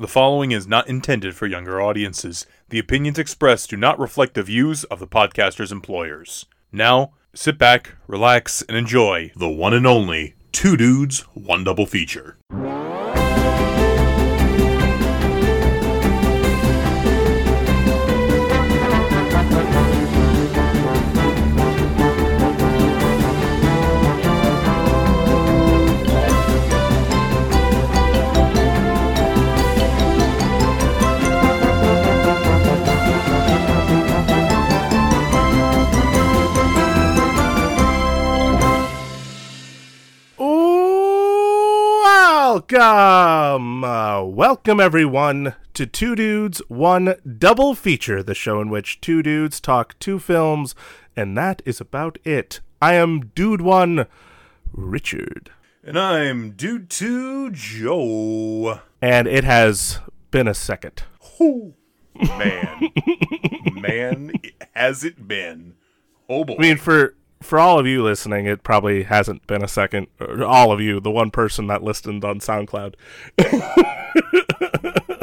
The following is not intended for younger audiences. The opinions expressed do not reflect the views of the podcaster's employers. Now, sit back, relax, and enjoy the one and only Two Dudes, One Double Feature. Welcome, uh, welcome everyone to Two Dudes One Double Feature, the show in which two dudes talk two films, and that is about it. I am Dude One, Richard, And I'm Dude 2 Joe. and it has been a second. Whew. Man. Man, has it been. Oh boy. I mean, for for all of you listening, it probably hasn't been a second. Or all of you, the one person that listened on SoundCloud. that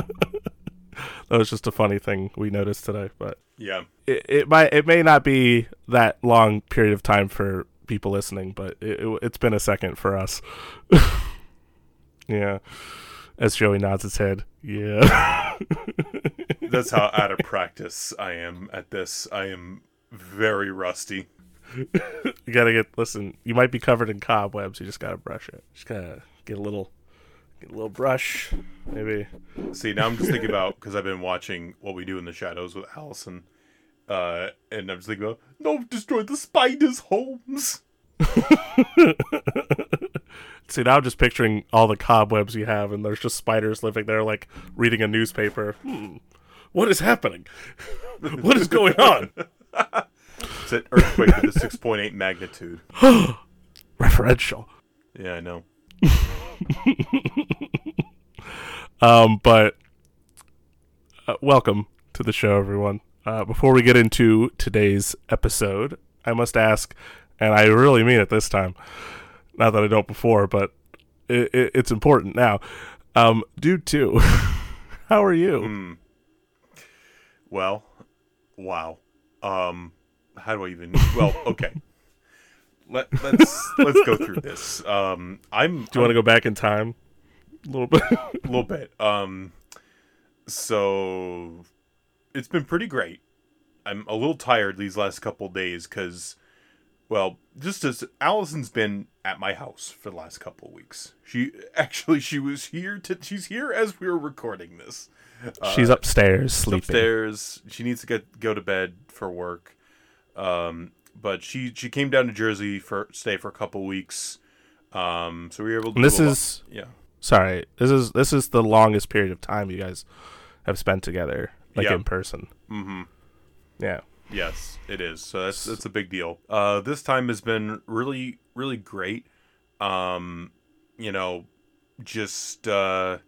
was just a funny thing we noticed today, but. yeah. it, it might it may not be that long period of time for people listening, but it, it, it's been a second for us. yeah, as Joey nods his head. Yeah, That's how out of practice I am at this. I am very rusty. you gotta get. Listen, you might be covered in cobwebs. You just gotta brush it. Just gotta get a little, get a little brush, maybe. See, now I'm just thinking about because I've been watching What We Do in the Shadows with Allison, uh, and I'm just thinking about don't destroy the spiders, homes. See, now I'm just picturing all the cobwebs you have, and there's just spiders living there, like reading a newspaper. Hmm. What is happening? what is going on? It's an earthquake with a 6.8 magnitude. Referential. Yeah, I know. Um, but uh, welcome to the show, everyone. Uh, before we get into today's episode, I must ask, and I really mean it this time. Not that I don't before, but it, it, it's important now. Um, dude, too. How are you? Hmm. Well, wow. Um, how do I even? Well, okay. Let let's let's go through this. Um, I'm. Do you want to go back in time a little bit? a little bit. Um, so it's been pretty great. I'm a little tired these last couple days because, well, just as Allison's been at my house for the last couple weeks. She actually she was here to she's here as we were recording this. She's upstairs sleeping. upstairs. She needs to get go to bed for work. Um, but she she came down to Jersey for stay for a couple weeks. Um, so we were able to. This a lot- is yeah. sorry. This is this is the longest period of time you guys have spent together, like Yeah. in person. Mm-hmm. Yeah. Yes, it is. So that's that's a big deal. Uh, this time has been really really great. Um, you know, just uh,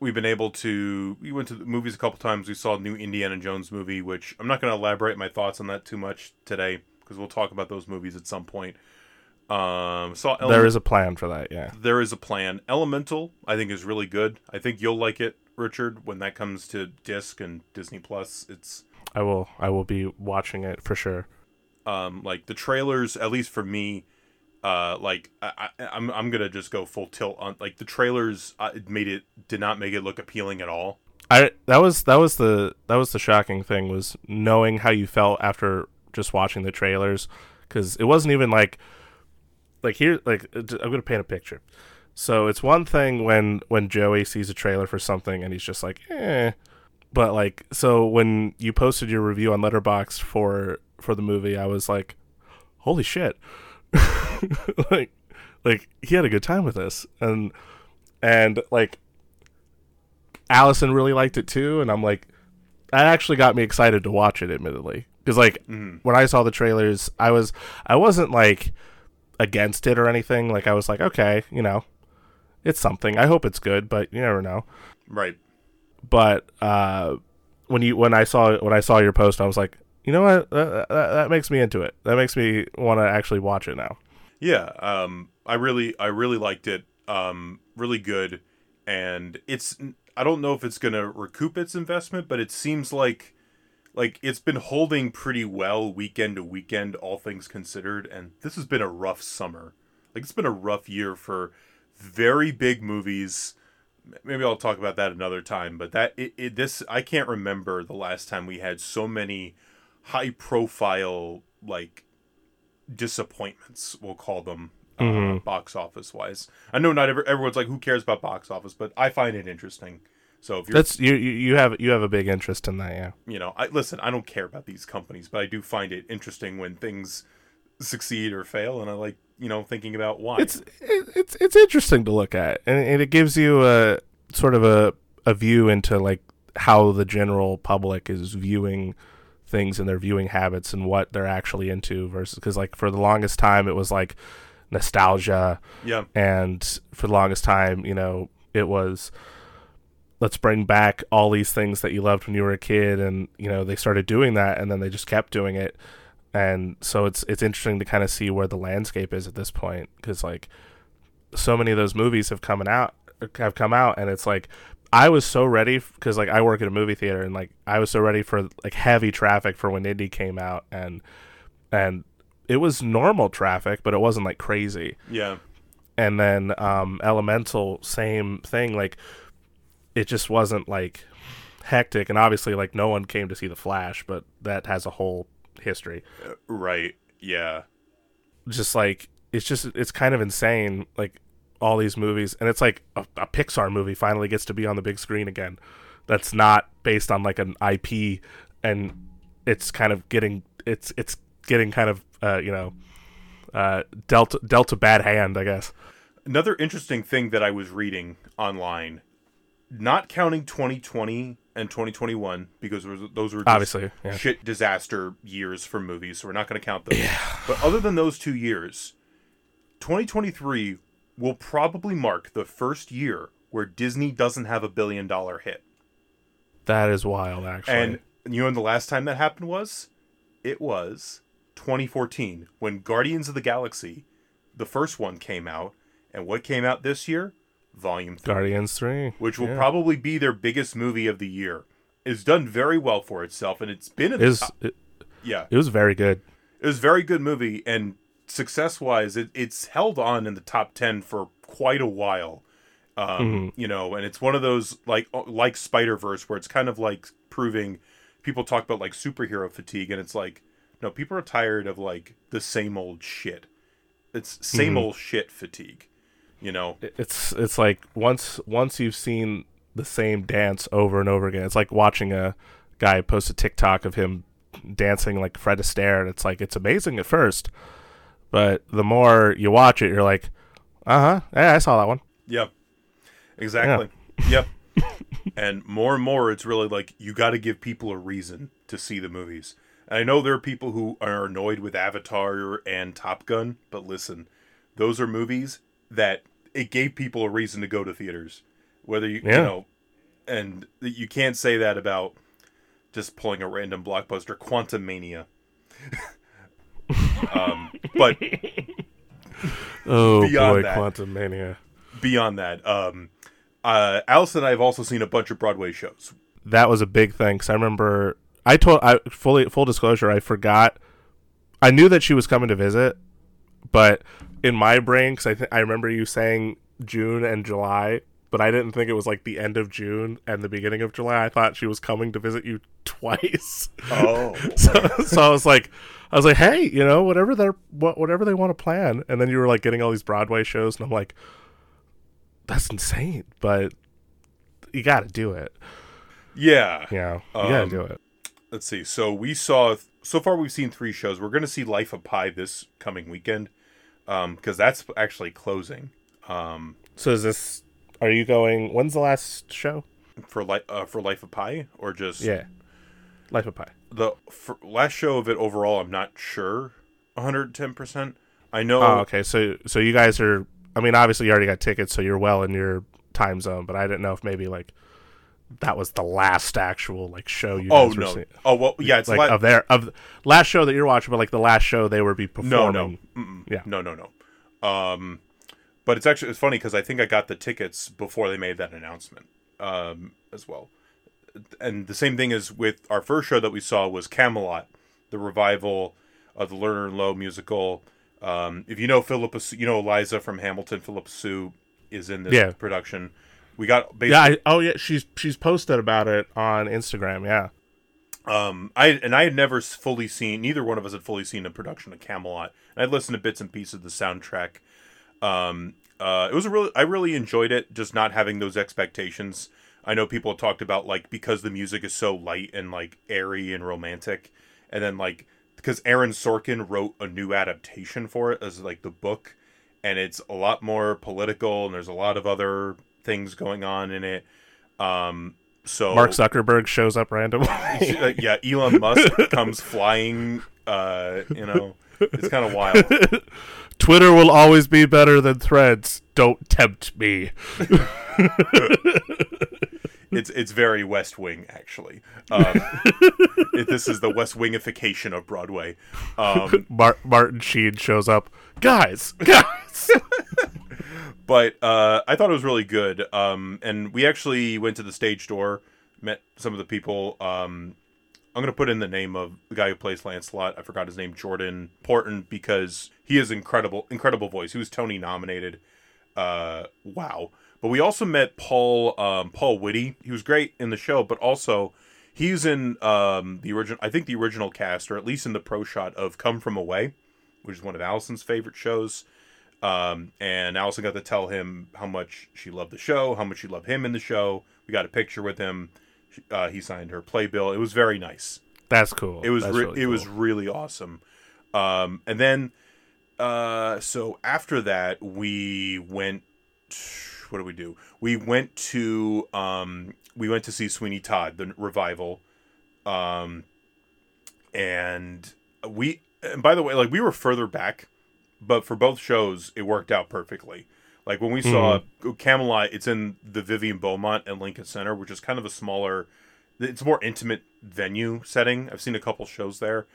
we've been able to. We went to the movies a couple times. We saw a new Indiana Jones movie, which I'm not going to elaborate my thoughts on that too much today because we'll talk about those movies at some point. Um, saw Ele- There is a plan for that. Yeah. there is a plan. Elemental, I think, is really good. I think you'll like it, Richard, when that comes to disc and Disney Plus. It's I will. I will be watching it for sure. um like the trailers at least for me uh like I, I i'm i'm gonna just go full tilt on like the trailers uh, made it did not make it look appealing at all. I that was that was the that was the shocking thing was knowing how you felt after just watching the trailers because it wasn't even like like here like uh, I'm gonna paint a picture. So it's one thing when when Joey sees a trailer for something and he's just like eh, but like so when you posted your review on Letterboxd for for the movie, I was like, holy shit, like like he had a good time with this and and like Allison really liked it too, and I'm like, that actually got me excited to watch it. Admittedly, because like when I saw the trailers, I was I wasn't like against it or anything. Like I was like, okay, you know, it's something. I hope it's good, but you never know. right But uh, when you when I saw when I saw your post, I was like, you know what, that, that, that makes me into it. That makes me want to actually watch it now. yeah um i really i really liked it um really good and it's I don't know if it's to recoup its investment, but it seems like like it's been holding pretty well weekend to weekend all things considered and this has been a rough summer. Like it's been a rough year for very big movies. Maybe I'll talk about that another time, but that it, it this I can't remember the last time we had so many high profile like disappointments, we'll call them uh, box office wise. I know not every, everyone's like, who cares about box office, but I find it interesting. So if you're, That's you. You you have you have a big interest in that, yeah. you know, I listen. I don't care about these companies, but I do find it interesting when things succeed or fail, and I like you know thinking about why. It's it, it's it's interesting to look at, and, and it gives you a sort of a a view into like how the general public is viewing things and their viewing habits and what they're actually into versus because like for the longest time it was like nostalgia. Yeah, and for the longest time you know it was let's bring back all these things that you loved when you were a kid. And you know they started doing that and then they just kept doing it. And so it's it's interesting to kind of see where the landscape is at this point because like so many of those movies have coming out have come out and it's like I was so ready because like I work at a movie theater and like I was so ready for like heavy traffic for when Indy came out and and it was normal traffic but it wasn't like crazy. Yeah, and then um elemental same thing like it just wasn't like hectic and obviously like no one came to see the flash but that has a whole history. Right, yeah, just like it's just it's kind of insane like all these movies and it's like a, a pixar movie finally gets to be on the big screen again that's not based on like an ip and it's kind of getting it's it's getting kind of uh you know uh dealt dealt a bad hand i guess Another interesting thing that I was reading online, not counting 2020 and 2021 because those were- those were just Obviously, yeah. shit disaster years for movies, so we're not going to count those. But other than those two years, 2023 will probably mark the first year where Disney doesn't have a billion dollar hit. that is wild actually And you know when the last time that happened was? It was 2014 when Guardians of the Galaxy, the first one came out, and what came out this year? Volume 3, guardians 3 which will yeah. probably be their biggest movie of the year. It's done very well for itself and it's been in the is top. it, Yeah. it was very good It was a very good movie, and success wise, it, it's held on in the top ten for quite a while. Um, You know, and it's one of those like uh, like Spider Verse where it's kind of like proving people talk about like superhero fatigue, and it's like no, people are tired of like the same old shit. It's same old shit fatigue. You know, it's it's like once once you've seen the same dance over and over again it's like watching a guy post a tiktok of him dancing like fred astaire and it's like it's amazing at first but the more you watch it you're like uh-huh yeah i saw that one Yep. Exactly. Yep. and more and more, it's really like you got to give people a reason to see the movies. And I know there are people who are annoyed with Avatar and Top Gun, but listen, those are movies that it gave people a reason to go to theaters. Whether you, you know, and you can't say that about just pulling a random blockbuster, Quantumania. um, but oh boy that. quantumania beyond that, um, uh, Alice and I have also seen a bunch of Broadway shows. that was a big thing because I remember I told I fully full disclosure I forgot I knew that she was coming to visit, but in my brain because I th- I remember you saying June and July, but I didn't think it was like the end of June and the beginning of July. I thought she was coming to visit you twice. Oh, so, so I was like, I was like, hey, you know, whatever they're what whatever they want to plan, and then you were like getting all these Broadway shows, and I'm like, that's insane, but you got to do it. yeah. You know, you got Um, to do it. Let's see. So we saw so far we've seen three shows. We're going to see Life of Pi this coming weekend because that's actually closing um, So is this? Are you going? When's the last show? for li- uh, for Life of Pi or just Yeah, Life of Pi. The for last show of it overall. I'm not sure, 110. percent I know. Oh, okay. So so you guys are. I mean, obviously you already got tickets, so you're well in your time zone. But I didn't know if maybe like that was the last actual like show you. oh no. seeing. Oh well, yeah. It's Like la- of their of last show that you're watching, but like the last show they were be No, performing. no, Mm-mm. Yeah. no, no, no. Um, but it's actually it's funny because I think I got the tickets before they made that announcement. um, as well. And the same thing as with our first show that we saw was Camelot, the revival of the Lerner and Loewe musical. Um, if you know Phillipa, you know Eliza from Hamilton. Phillipa Soo is in this Yeah. production. We got basically Yeah. I, oh yeah. She's she's posted about it on Instagram. Yeah. Um, I and I had never fully seen. Neither one of us had fully seen a production of Camelot. And I'd listened to bits and pieces of the soundtrack. Um, uh, it was a really. I really enjoyed it. Just not having those expectations. I know people talked about like because the music is so light and like airy and romantic, and then like because Aaron Sorkin wrote a new adaptation for it as like the book, and it's a lot more political and there's a lot of other things going on in it. Um, so Mark Zuckerberg shows up randomly. yeah, Elon Musk comes flying. Uh, you know, it's kind of wild. Twitter will always be better than Threads. Don't tempt me. It's it's very West Wing actually. Um, it- this is the West Wingification of Broadway. Um, Mar- Martin Sheen shows up. Guys, guys. but uh, I thought it was really good. Um, and we actually went to the stage door, met some of the people. Um, I'm gonna put in the name of the guy who plays Lancelot. I forgot his name, Jordan Porton, because he is incredible, incredible voice. He was Tony nominated. Uh, wow. But we also met Paul um, Paul Whitty. He was great in the show, but also he's in um, the original. I think the original cast, or at least in the pro shot of Come From Away, which is one of Allison's favorite shows. Um, and Allison got to tell him how much she loved the show, how much she loved him in the show. We got a picture with him. Uh, he signed her playbill. It was very nice. That's cool. It was re- really it was really awesome. Um, and then uh, so after that we went. What did we do? We went to um, we went to see Sweeney Todd, the revival, um, and we. And by the way, like we were further back, but for both shows it worked out perfectly. Like when we saw Camelot, it's in the Vivian Beaumont at Lincoln Center, which is kind of a smaller, it's a more intimate venue setting. I've seen a couple shows there,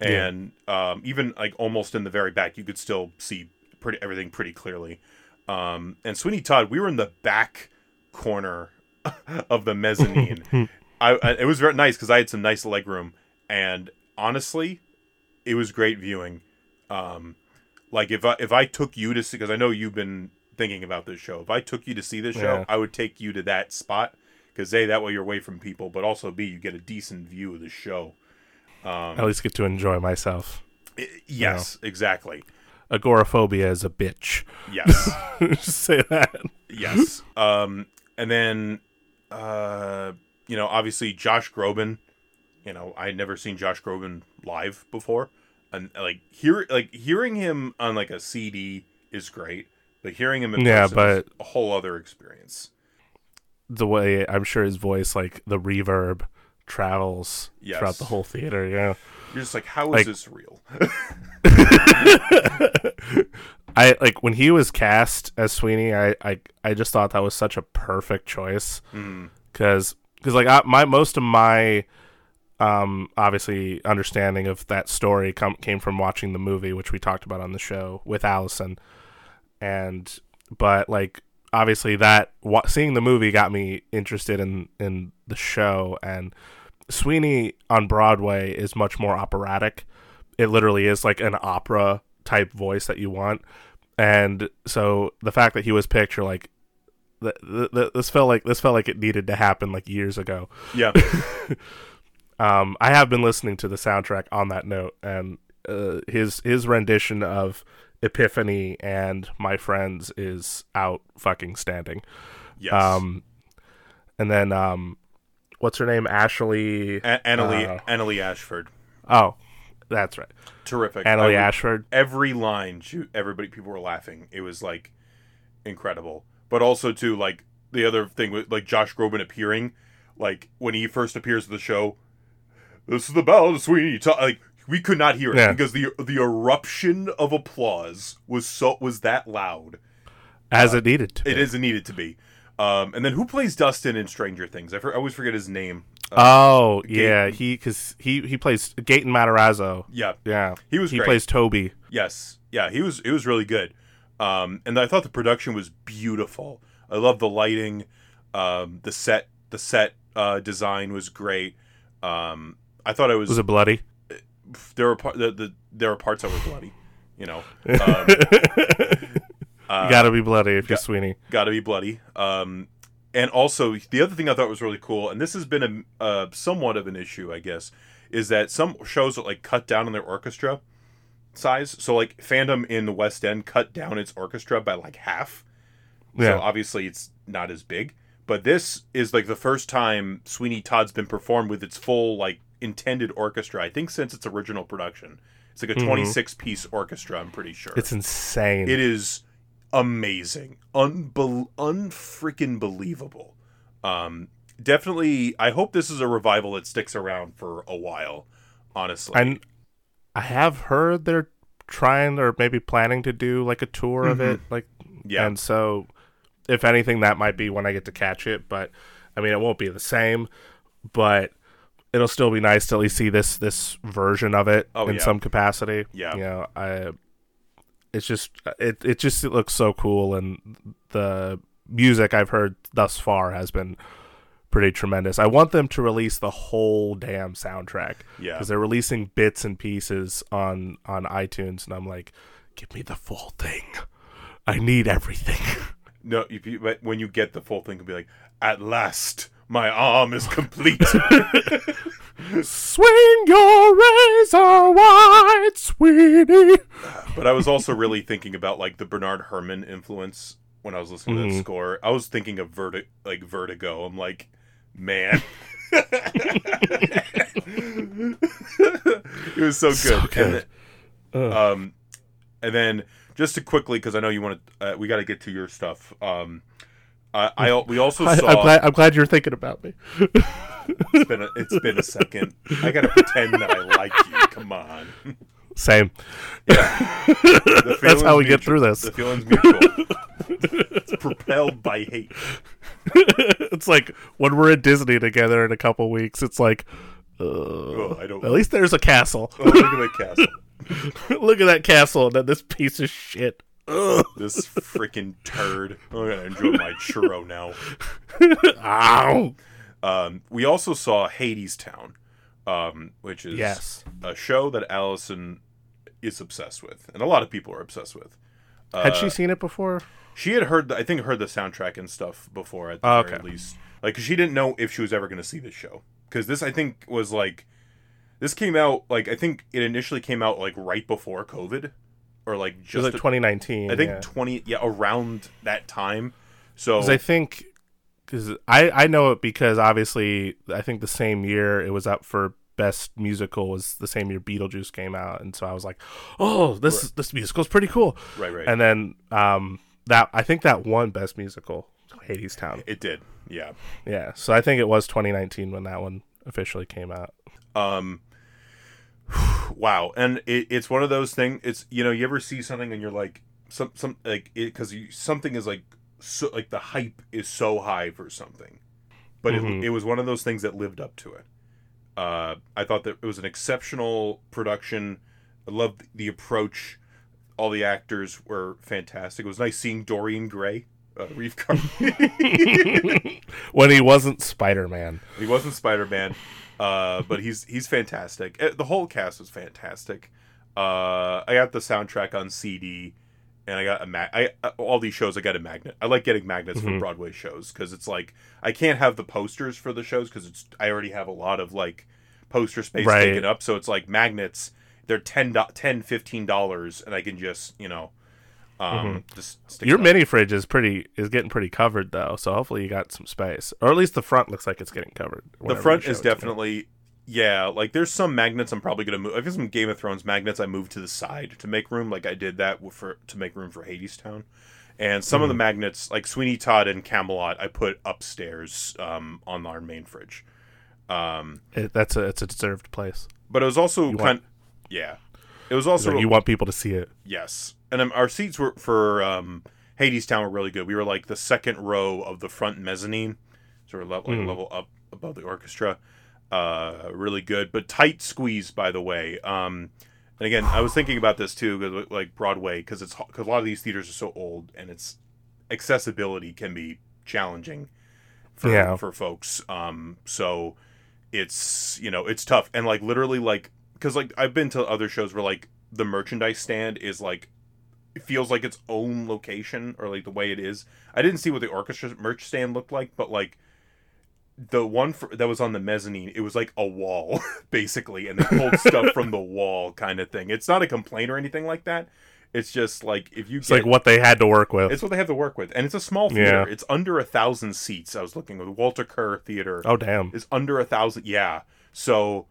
and um, even like almost in the very back, you could still see pretty everything pretty clearly. Um, and Sweeney Todd, we were in the back corner of the mezzanine. I, I it was very nice because I had some nice leg room, and honestly, it was great viewing. Um, like if I if I took you to see, because I know you've been thinking about this show. If I took you to see this show, Yeah. I would take you to that spot because a that way you're away from people, but also b you get a decent view of the show. At least get to enjoy myself. I- yes, exactly. Agoraphobia is a bitch. Yes, say that. yes. Um, and then, uh, you know, obviously Josh Groban. You know, I had never seen Josh Groban live before, and like hear like hearing him on like a CD is great, but hearing him in Yeah, but- a whole other experience. The way I'm sure his voice, like the reverb, travels Yes. throughout the whole theater. Yeah. You're just like, how is Like- this real? I like when he was cast as Sweeney. I I, I just thought that was such a perfect choice Mm, because because like I, my most of my um obviously understanding of that story come came from watching the movie, which we talked about on the show with Allison, and but like obviously that wa- seeing the movie got me interested in in the show and Sweeney on Broadway is much more operatic. It literally is like an opera type voice that you want. And so the fact that he was picked, you're like, th- th- th- this felt like this felt like it needed to happen like years ago. yeah, Um, I have been listening to the soundtrack on that note, and uh, his his rendition of Epiphany and My Friends is out fucking standing. yes. Um, and then um, what's her name? Ashley. A- Annaleigh, uh, Annaleigh Ashford, Oh, that's right. terrific. Annaleigh would- Ashford. every line she, everybody people were laughing it was like incredible but also too like the other thing with like josh groban appearing like when he first appears in the show this is the bell of sweeney Todd," like we could not hear it Yeah. because the the eruption of applause was so was that loud As it needed to. it be. is needed to be um and then who plays dustin in stranger things i, for, I always forget his name Oh yeah, he because he he plays Gaten Matarazzo. yeah Yeah, he was he great. plays Toby. Yes. Yeah, he was it was really good. Um and I thought the production was beautiful. I love the lighting. Um, the set the set uh, design was great. Um, I thought it was, Was it bloody? There were par- the, the there were parts that were bloody. You know, um, uh, gotta be bloody if you're Sweeney. got to be bloody. Um, and also the other thing I thought was really cool, and this has been a uh, somewhat of an issue, I guess, is that some shows that like cut down on their orchestra size. So like Phantom in the West End cut down its orchestra by like half. Yeah. So obviously it's not as big. But this is like the first time Sweeney Todd's been performed with its full like intended orchestra. I think since its original production. It's like a Mhm. 26 piece orchestra. I'm pretty sure. It's insane. It is amazing, unbel- unfreaking believable. Um, definitely, I hope this is a revival that sticks around for a while. Honestly, And I have heard they're trying or maybe planning to do like a tour of it. Like, yeah, and so if anything, that might be when I get to catch it. But I mean, it won't be the same, but it'll still be nice to at least see this this version of it Oh, in yeah. some capacity. Yeah. you know, I. It's just it it just it looks so cool, and the music I've heard thus far has been pretty tremendous. I want them to release the whole damn soundtrack yeah. because they're releasing bits and pieces on on iTunes, and I'm like, give me the full thing. I need everything. No, if you, but when you get the full thing, you'll be like, "At last, my arm is complete." Swing your razor wide, Sweeney. but I was also really thinking about like the Bernard Herrmann influence when I was listening to Mhm. that score. I was thinking of Verti- like Vertigo. I'm like, man. it was so good. So And good. then- um, and then just to quickly, because I know you want to, uh, we got to get to your stuff. Um, I, I we also I, saw. I'm glad. I'm glad you're thinking about me. it's been a, it's been a second. I gotta pretend that I like you. Come on. Same. The That's how we feeling's get through this. The feeling's mutual. it's propelled by hate. it's like when we're at Disney together in a couple weeks. It's like, uh, Oh, I don't. at least there's a castle. Oh, look at the castle. Look at that castle, and then this piece of shit. This freaking turd. I'm gonna enjoy my churro now. Ow. Um, we also saw Hadestown, um, which is Yes. a show that Allison is obsessed with, and a lot of people are obsessed with. Uh, Had she seen it before? She had heard, the, I think, heard the soundtrack and stuff before at the Oh, very okay. least. Like, 'cause she didn't know if she was ever going to see this show. Because this, I think, was like, this came out like I think it initially came out like right before COVID, or like just like 2019. I think yeah. twenty yeah around that time. So I think because I I know it because obviously I think the same year it was up for best musical was the same year Beetlejuice came out, and so I was like, oh, this this musical's pretty cool. right, right, And then um that I think that won best musical Hadestown. it did. Yeah. Yeah, so I think it was 2019 when that one officially came out. Um. Wow, and it, it's one of those things. It's you know you ever see something and you're like some some like it because something is like so like the hype is so high for something, but Mhm. it, it was one of those things that lived up to it. Uh, I thought that it was an exceptional production. I loved the approach. All the actors were fantastic. It was nice seeing Dorian Gray, uh, when he wasn't Spider Man. He wasn't Spider Man, uh, but he's he's fantastic. Eh, The whole cast was fantastic. Uh, I got the soundtrack on CD, and I got a ma- I uh, all these shows. I got a magnet. I like getting magnets for Mhm. Broadway shows because it's like I can't have the posters for the shows because it's I already have a lot of like poster space Right. taken up. So it's like magnets. They're 10 10 15 dollars, and I can just you know, um, Mm-hmm. Your mini fridge is pretty is getting pretty covered though, so hopefully you got some space, or at least the front looks like it's getting covered. the front is definitely yeah like there's some magnets i'm probably gonna move i have got some game of thrones magnets i moved to the side to make room like i did that for to make room for hadestown and some of Hmm. the magnets like sweeney todd and camelot i put upstairs um, on our main fridge um, It, that's a it's a deserved place. but it was also You kind want- yeah it was also Like, you want people to see it. Yes, and um, our seats were for um, Hadestown were really good. We were like the second row of the front mezzanine, sort of level, like Mhm. level up above the orchestra. Uh, really good, but tight squeeze, by the way. Um, and again, I was thinking about this too, 'cause, like Broadway, because it's because a lot of these theaters are so old, and it's accessibility can be challenging. for Yeah. for folks. Um, so it's you know it's tough and like literally like because like I've been to other shows where like the merchandise stand is like it feels like its own location or like the way it is. I didn't see what the orchestra merch stand looked like, but like the one for, that was on the mezzanine, it was like a wall basically, and they pulled stuff from the wall kind of thing. It's not a complaint or anything like that. It's just like if you It's get, like what they had to work with. it's what they have to work with, and it's a small theater. Yeah. It's under a thousand seats. I was looking the Walter Kerr Theater oh damn. is under a thousand. Yeah, so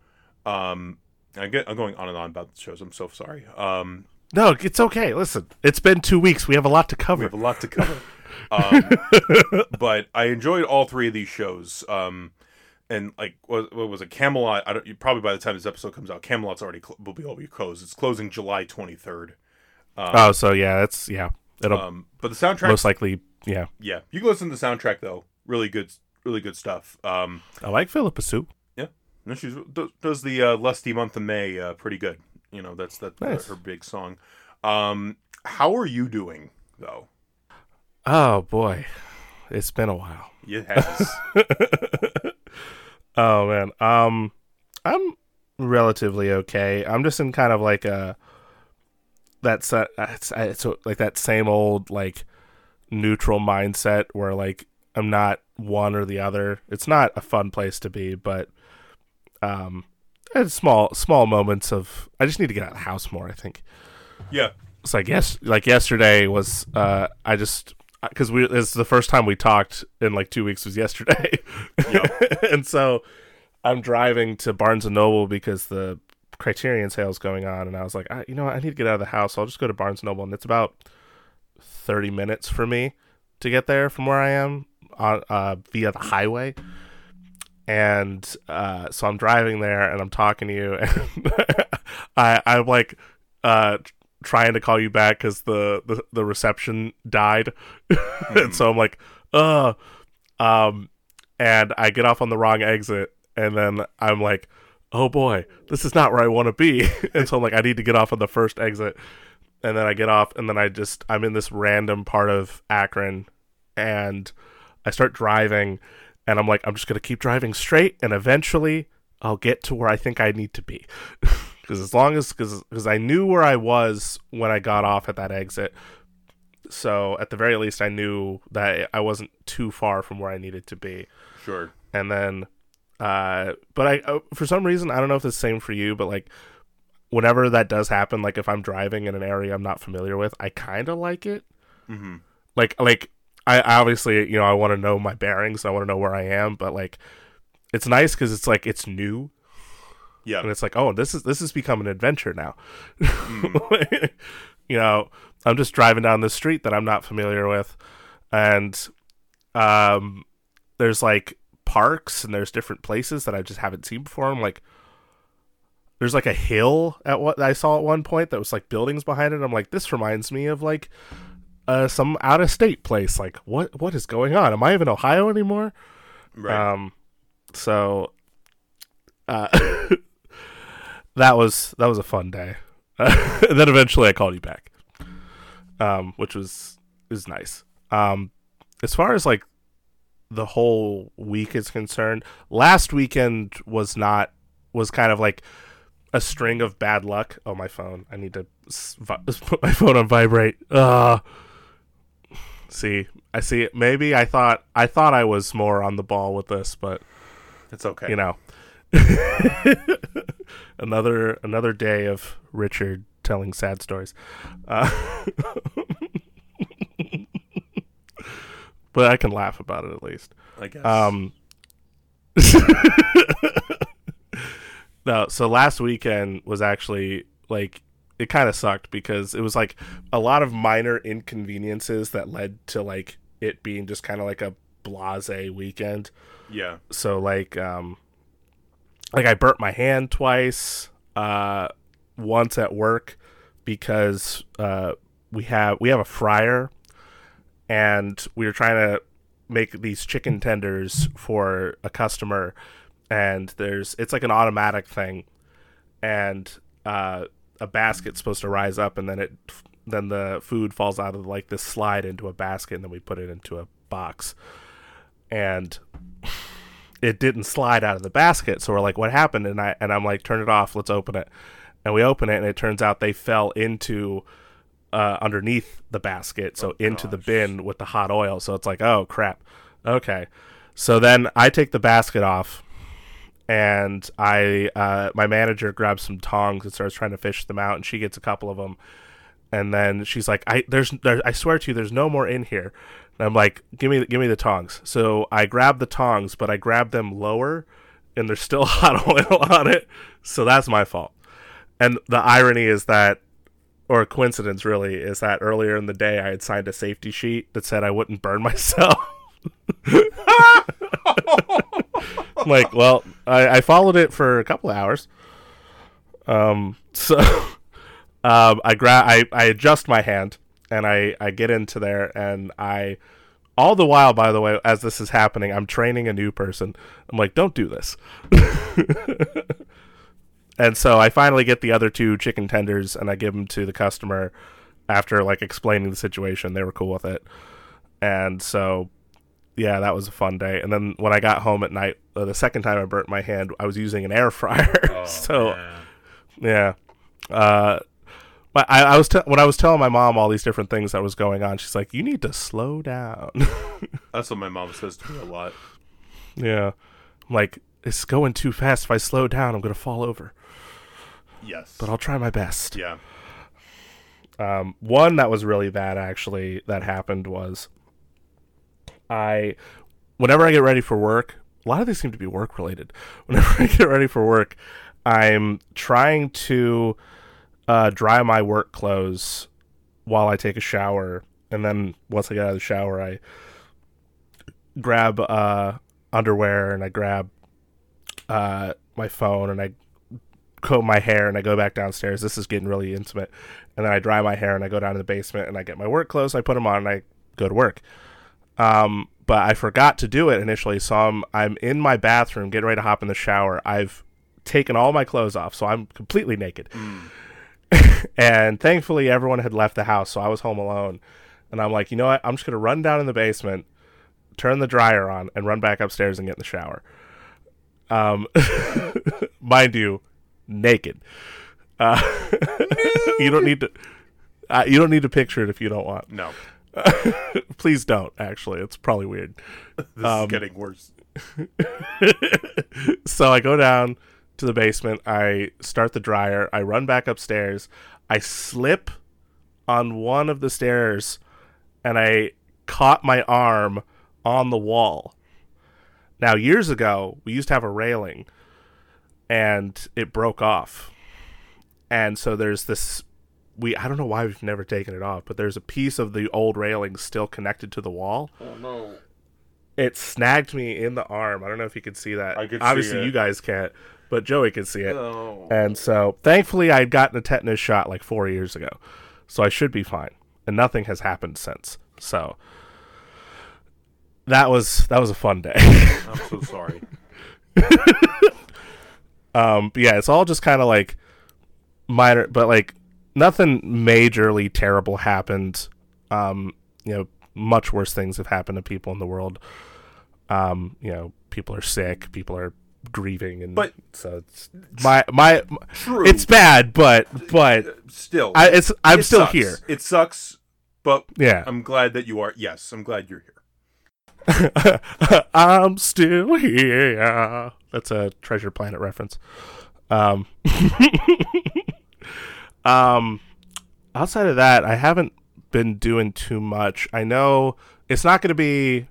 um, I get I'm going on and on about the shows. I'm so sorry. Um, No, it's okay. Listen, it's been two weeks. We have a lot to cover. we have a lot to cover. um, but I enjoyed all three of these shows. Um, and like what, what was it? Camelot. I don't. Probably by the time this episode comes out, Camelot's already cl- will be will be closed. It's closing July 23rd. oh, so yeah, it's yeah. It'll Um, but the soundtrack, most likely yeah. yeah, you can listen to the soundtrack though. Really good, really good stuff. Um, I like Phillipa Soo. yeah, no, she's does, does the uh, lusty month of May uh, pretty good. You know, that's that Nice. her big song. Um, how are you doing though? Oh boy, it's been a while. It has. Oh man, um, I'm relatively okay. I'm just in kind of like a that's uh, it's, it's like that same old like neutral mindset where like I'm not one or the other. It's not a fun place to be, but um, small small moments of I just need to get out of the house more. I think. yeah. it's like yes like yesterday was uh i just because we it's the first time we talked in like two weeks was yesterday and so i'm driving to barnes and noble because the criterion sale is going on and i was like I, you know what, i need to get out of the house so i'll just go to barnes and noble and it's about 30 minutes for me to get there from where i am on uh via the highway and uh, so I'm driving there and I'm talking to you, and I I'm like uh, trying to call you back because the, the the reception died, and so I'm like, uh, um, and I get off on the wrong exit, and then I'm like, oh boy, this is not where I want to be, and so I'm like, I need to get off on the first exit, and then I get off, and then I just I'm in this random part of Akron, and I start driving, and I'm like, I'm just gonna keep driving straight, and eventually I'll get to where I think I need to be. Because as long as because I knew where I was when I got off at that exit, so at the very least I knew that I wasn't too far from where I needed to be. Sure. And then, uh, but I uh, for some reason I don't know if it's the same for you, but like whenever that does happen, like if I'm driving in an area I'm not familiar with, I kind of like it Mm-hmm. like like I obviously you know I want to know my bearings. I want to know where I am, but like it's nice because it's like it's new Yeah. and it's like oh this is this has become an adventure now. you know, I'm just driving down the street that I'm not familiar with, and um, there's like parks and there's different places that I just haven't seen before. I'm like. There's like a hill at what I saw at one point that was like buildings behind it. I'm like, this reminds me of like uh, some out of state place. Like, what what is going on? Am I even Ohio anymore? Right. Um, so uh, that was that was a fun day. and then eventually I called you back, um, which was is nice. Um, as far as like the whole week is concerned, last weekend was not was kind of like a string of bad luck. Oh, my phone! I need to s- vi- put my phone on vibrate. Uh See, I see. Maybe I thought I thought I was more on the ball with this, but it's okay. you know, another another day of Richard telling sad stories. Uh, but I can laugh about it at least. I guess. Um, no, so last weekend was actually like it kind of sucked because it was like a lot of minor inconveniences that led to like it being just kind of like a blase weekend. yeah. So like um like I burnt my hand twice uh once at work because uh we have we have a fryer and we were trying to make these chicken tenders for a customer and there's it's like an automatic thing and uh a basket's supposed to rise up and then it then the food falls out of like this slide into a basket and then we put it into a box and it didn't slide out of the basket. So we're like, "What happened?" And I and I'm like, "Turn it off. Let's open it." And we open it, and it turns out they fell into uh, underneath the basket, so into the bin with the hot oil. So it's like, "Oh crap." Okay. So then I take the basket off, and I uh, my manager grabs some tongs and starts trying to fish them out, and she gets a couple of them, and then she's like, "I there's there, I swear to you, there's no more in here." And I'm like, "Give me give me the tongs." So I grab the tongs, but I grab them lower, and there's still hot oil on it. So that's my fault. And the irony is that, or a coincidence really, is that earlier in the day I had signed a safety sheet that said I wouldn't burn myself. I'm like, well, I, I followed it for a couple of hours. Um, so um, I grab, I, I adjust my hand, and I, I get into there, and I, all the while, by the way, as this is happening, I'm training a new person. I'm like, don't do this. and so I finally get the other two chicken tenders, and I give them to the customer after like explaining the situation. They were cool with it, and so yeah, that was a fun day. And then when I got home at night, uh, the second time I burnt my hand, I was using an air fryer. Oh, so man. yeah, uh, but I, I was when I was telling my mom all these different things that was going on, she's like, "You need to slow down." that's what my mom says to me a lot. yeah, I'm like it's going too fast. If I slow down, I'm gonna fall over. Yes. But I'll try my best. yeah. Um, one that was really bad actually that happened was I, whenever I get ready for work, a lot of these seem to be work related. Whenever I get ready for work, I'm trying to uh, dry my work clothes while I take a shower, and then once I get out of the shower, I grab uh, underwear and I grab uh, my phone and I comb my hair and I go back downstairs. This is getting really intimate. And then I dry my hair and I go down to the basement and I get my work clothes. I put them on and I go to work. Um, but I forgot to do it initially, so I'm I'm in my bathroom getting ready to hop in the shower. I've taken all my clothes off, so I'm completely naked. and thankfully, everyone had left the house, so I was home alone. And I'm like, you know what? I'm just gonna run down in the basement, turn the dryer on, and run back upstairs and get in the shower. Um, mind you, naked. Uh, you don't need to. Uh, you don't need to picture it if you don't want. No. Please don't. Actually, it's probably weird. This Um, is getting worse. so I go down to the basement. I start the dryer. I run back upstairs. I slip on one of the stairs, and I caught my arm on the wall. Now, years ago, we used to have a railing, and it broke off. And so there's this. We I don't know why we've never taken it off, but there's a piece of the old railing still connected to the wall. Oh no. It snagged me in the arm. I don't know if you can see that. I could see Obviously, you guys can't, but Joey can see it. Oh. And so, thankfully, I had gotten a tetanus shot like four years ago, so I should be fine. And nothing has happened since. So that was that was a fun day. I'm so sorry. um, but yeah, it's all just kind of like minor, but like nothing majorly terrible happened. Um, you know, much worse things have happened to people in the world. Um, you know, people are sick, people are grieving, and But- so it's my my. True. It's bad, but but still. I, it's I'm it still sucks. here. It sucks, but Yeah, I'm glad that you are. Yes, I'm glad you're here. I'm still here. That's a Treasure Planet reference. Um, um, outside of that, I haven't been doing too much. I know it's not going to be.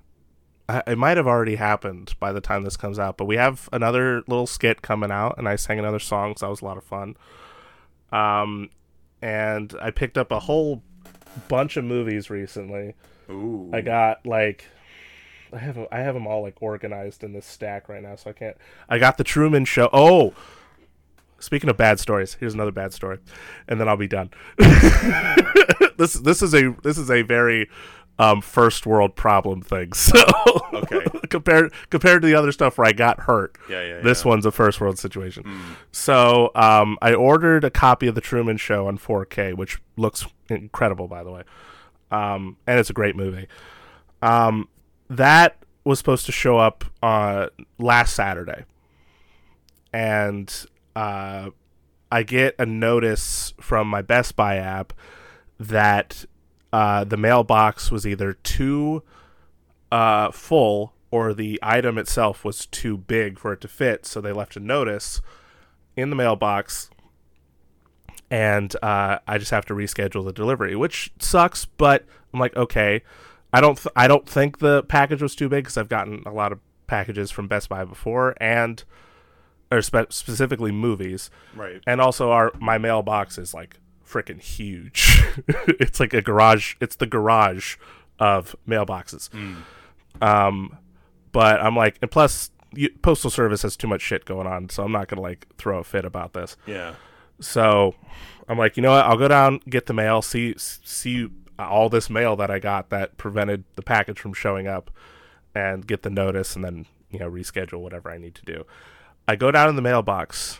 It might have already happened by the time this comes out, but we have another little skit coming out, and I sang another song, so that was a lot of fun. Um, and I picked up a whole bunch of movies recently. Ooh. I got like I have I have them all like organized in this stack right now, so I can't. I got the Truman Show. Oh, speaking of bad stories, here's another bad story, and then I'll be done. this this is a this is a very um, first world problem thing. So Okay. compared compared to the other stuff where I got hurt, Yeah, yeah. this yeah. one's a first world situation. So um, I ordered a copy of the Truman Show on 4K, which looks incredible, by the way, um, and it's a great movie. Um, that was supposed to show up uh, last Saturday, and uh, I get a notice from my Best Buy app that uh, the mailbox was either too uh, full or the item itself was too big for it to fit, so they left a notice in the mailbox, and uh, I just have to reschedule the delivery, which sucks. But I'm like, okay, I don't, th- I don't think the package was too big because I've gotten a lot of packages from Best Buy before, and or spe- specifically movies, Right. and also our my mailbox is like freaking huge. it's like a garage. It's the garage of mailboxes. Um, but I'm like, and plus, you, postal service has too much shit going on, so I'm not gonna like throw a fit about this. Yeah. So I'm like, you know what? I'll go down, get the mail, see see all this mail that I got that prevented the package from showing up, and get the notice, and then you know reschedule whatever I need to do. I go down in the mailbox.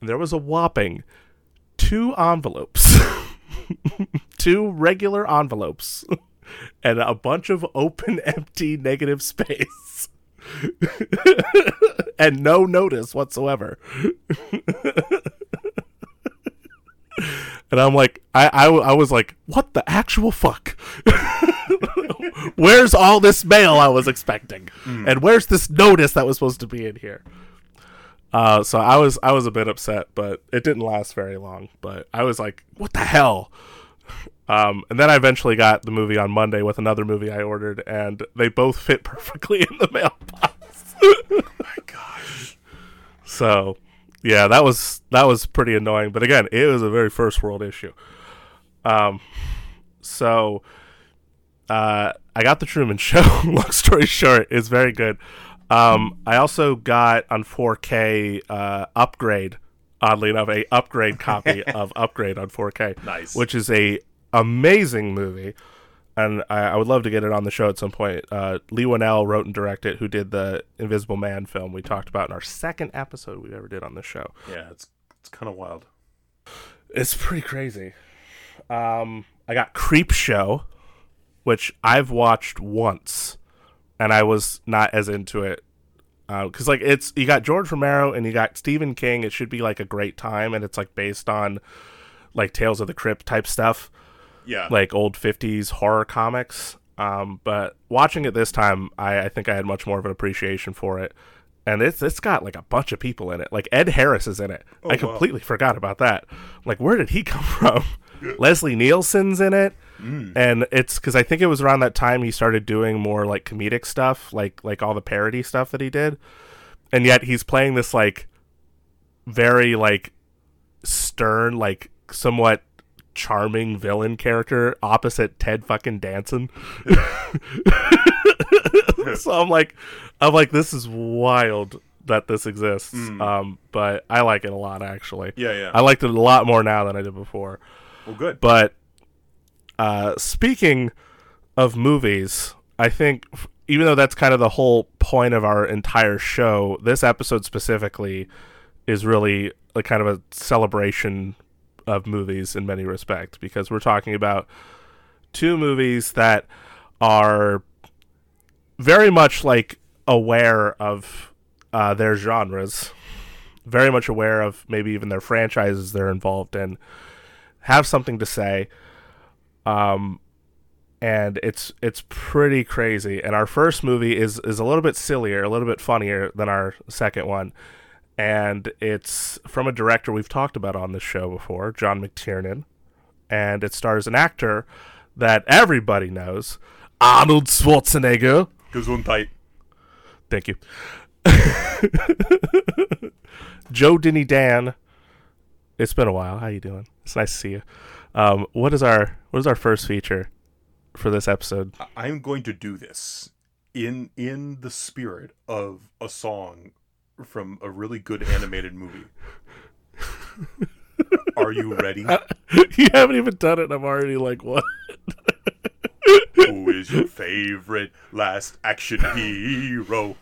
And there was a whopping two envelopes, two regular envelopes, and a bunch of open, empty, negative space. and no notice whatsoever. And I'm like, I, I, I was like, what the actual fuck? where's all this mail I was expecting? Mm. And where's this notice that was supposed to be in here? Uh, so I was I was a bit upset, but it didn't last very long. But I was like, what the hell? Um, and then I eventually got the movie on Monday with another movie I ordered, and they both fit perfectly in the mailbox. My gosh. So, yeah, that was that was pretty annoying. But again, it was a very first world issue. Um, so uh, I got the Truman Show. Long story short, it's very good. Um, I also got on 4K uh, upgrade. Oddly enough, a upgrade copy of Upgrade on 4K, Nice. which is a amazing movie, and I, I would love to get it on the show at some point. Uh, Leigh Whannell wrote and directed, who did the Invisible Man film we talked about in our second episode we ever did on this show. Yeah, it's it's kind of wild. It's pretty crazy. Um, I got Creepshow, which I've watched once, and I was not as into it because like it's you got George Romero and you got Stephen King. It should be like a great time, and it's like based on like Tales of the Crypt type stuff, Yeah. like old fifties horror comics. Um, but watching it this time, I, I think I had much more of an appreciation for it. And it's it's got like a bunch of people in it. Like Ed Harris is in it. Oh, I wow. completely forgot about that. Like where did he come from? Leslie Nielsen's in it, mm. and it's because I think it was around that time he started doing more like comedic stuff, like like all the parody stuff that he did. And yet he's playing this like very like stern, like somewhat charming villain character opposite Ted fucking Danson. so I'm like, I'm like, this is wild that this exists. Um, but I like it a lot actually. yeah, yeah. I liked it a lot more now than I did before. well, good. But uh, speaking of movies, I think even though that's kind of the whole point of our entire show, this episode specifically is really a kind of a celebration of movies in many respects because we're talking about two movies that are very much like aware of uh, their genres, very much aware of maybe even their franchises they're involved in, have something to say. Um, and it's it's pretty crazy. And our first movie is is a little bit sillier, a little bit funnier than our second one. And it's from a director we've talked about on this show before, John McTiernan. And it stars an actor that everybody knows, Arnold Schwarzenegger. Gesundheit. Thank you. Joe Denny Dan. It's been a while. How you doing? It's nice to see you. Um, what is our what is our first feature for this episode? I'm going to do this in in the spirit of a song from a really good animated movie. Are you ready? you haven't even done it. I'm already like, what? Who is your favorite last action hero?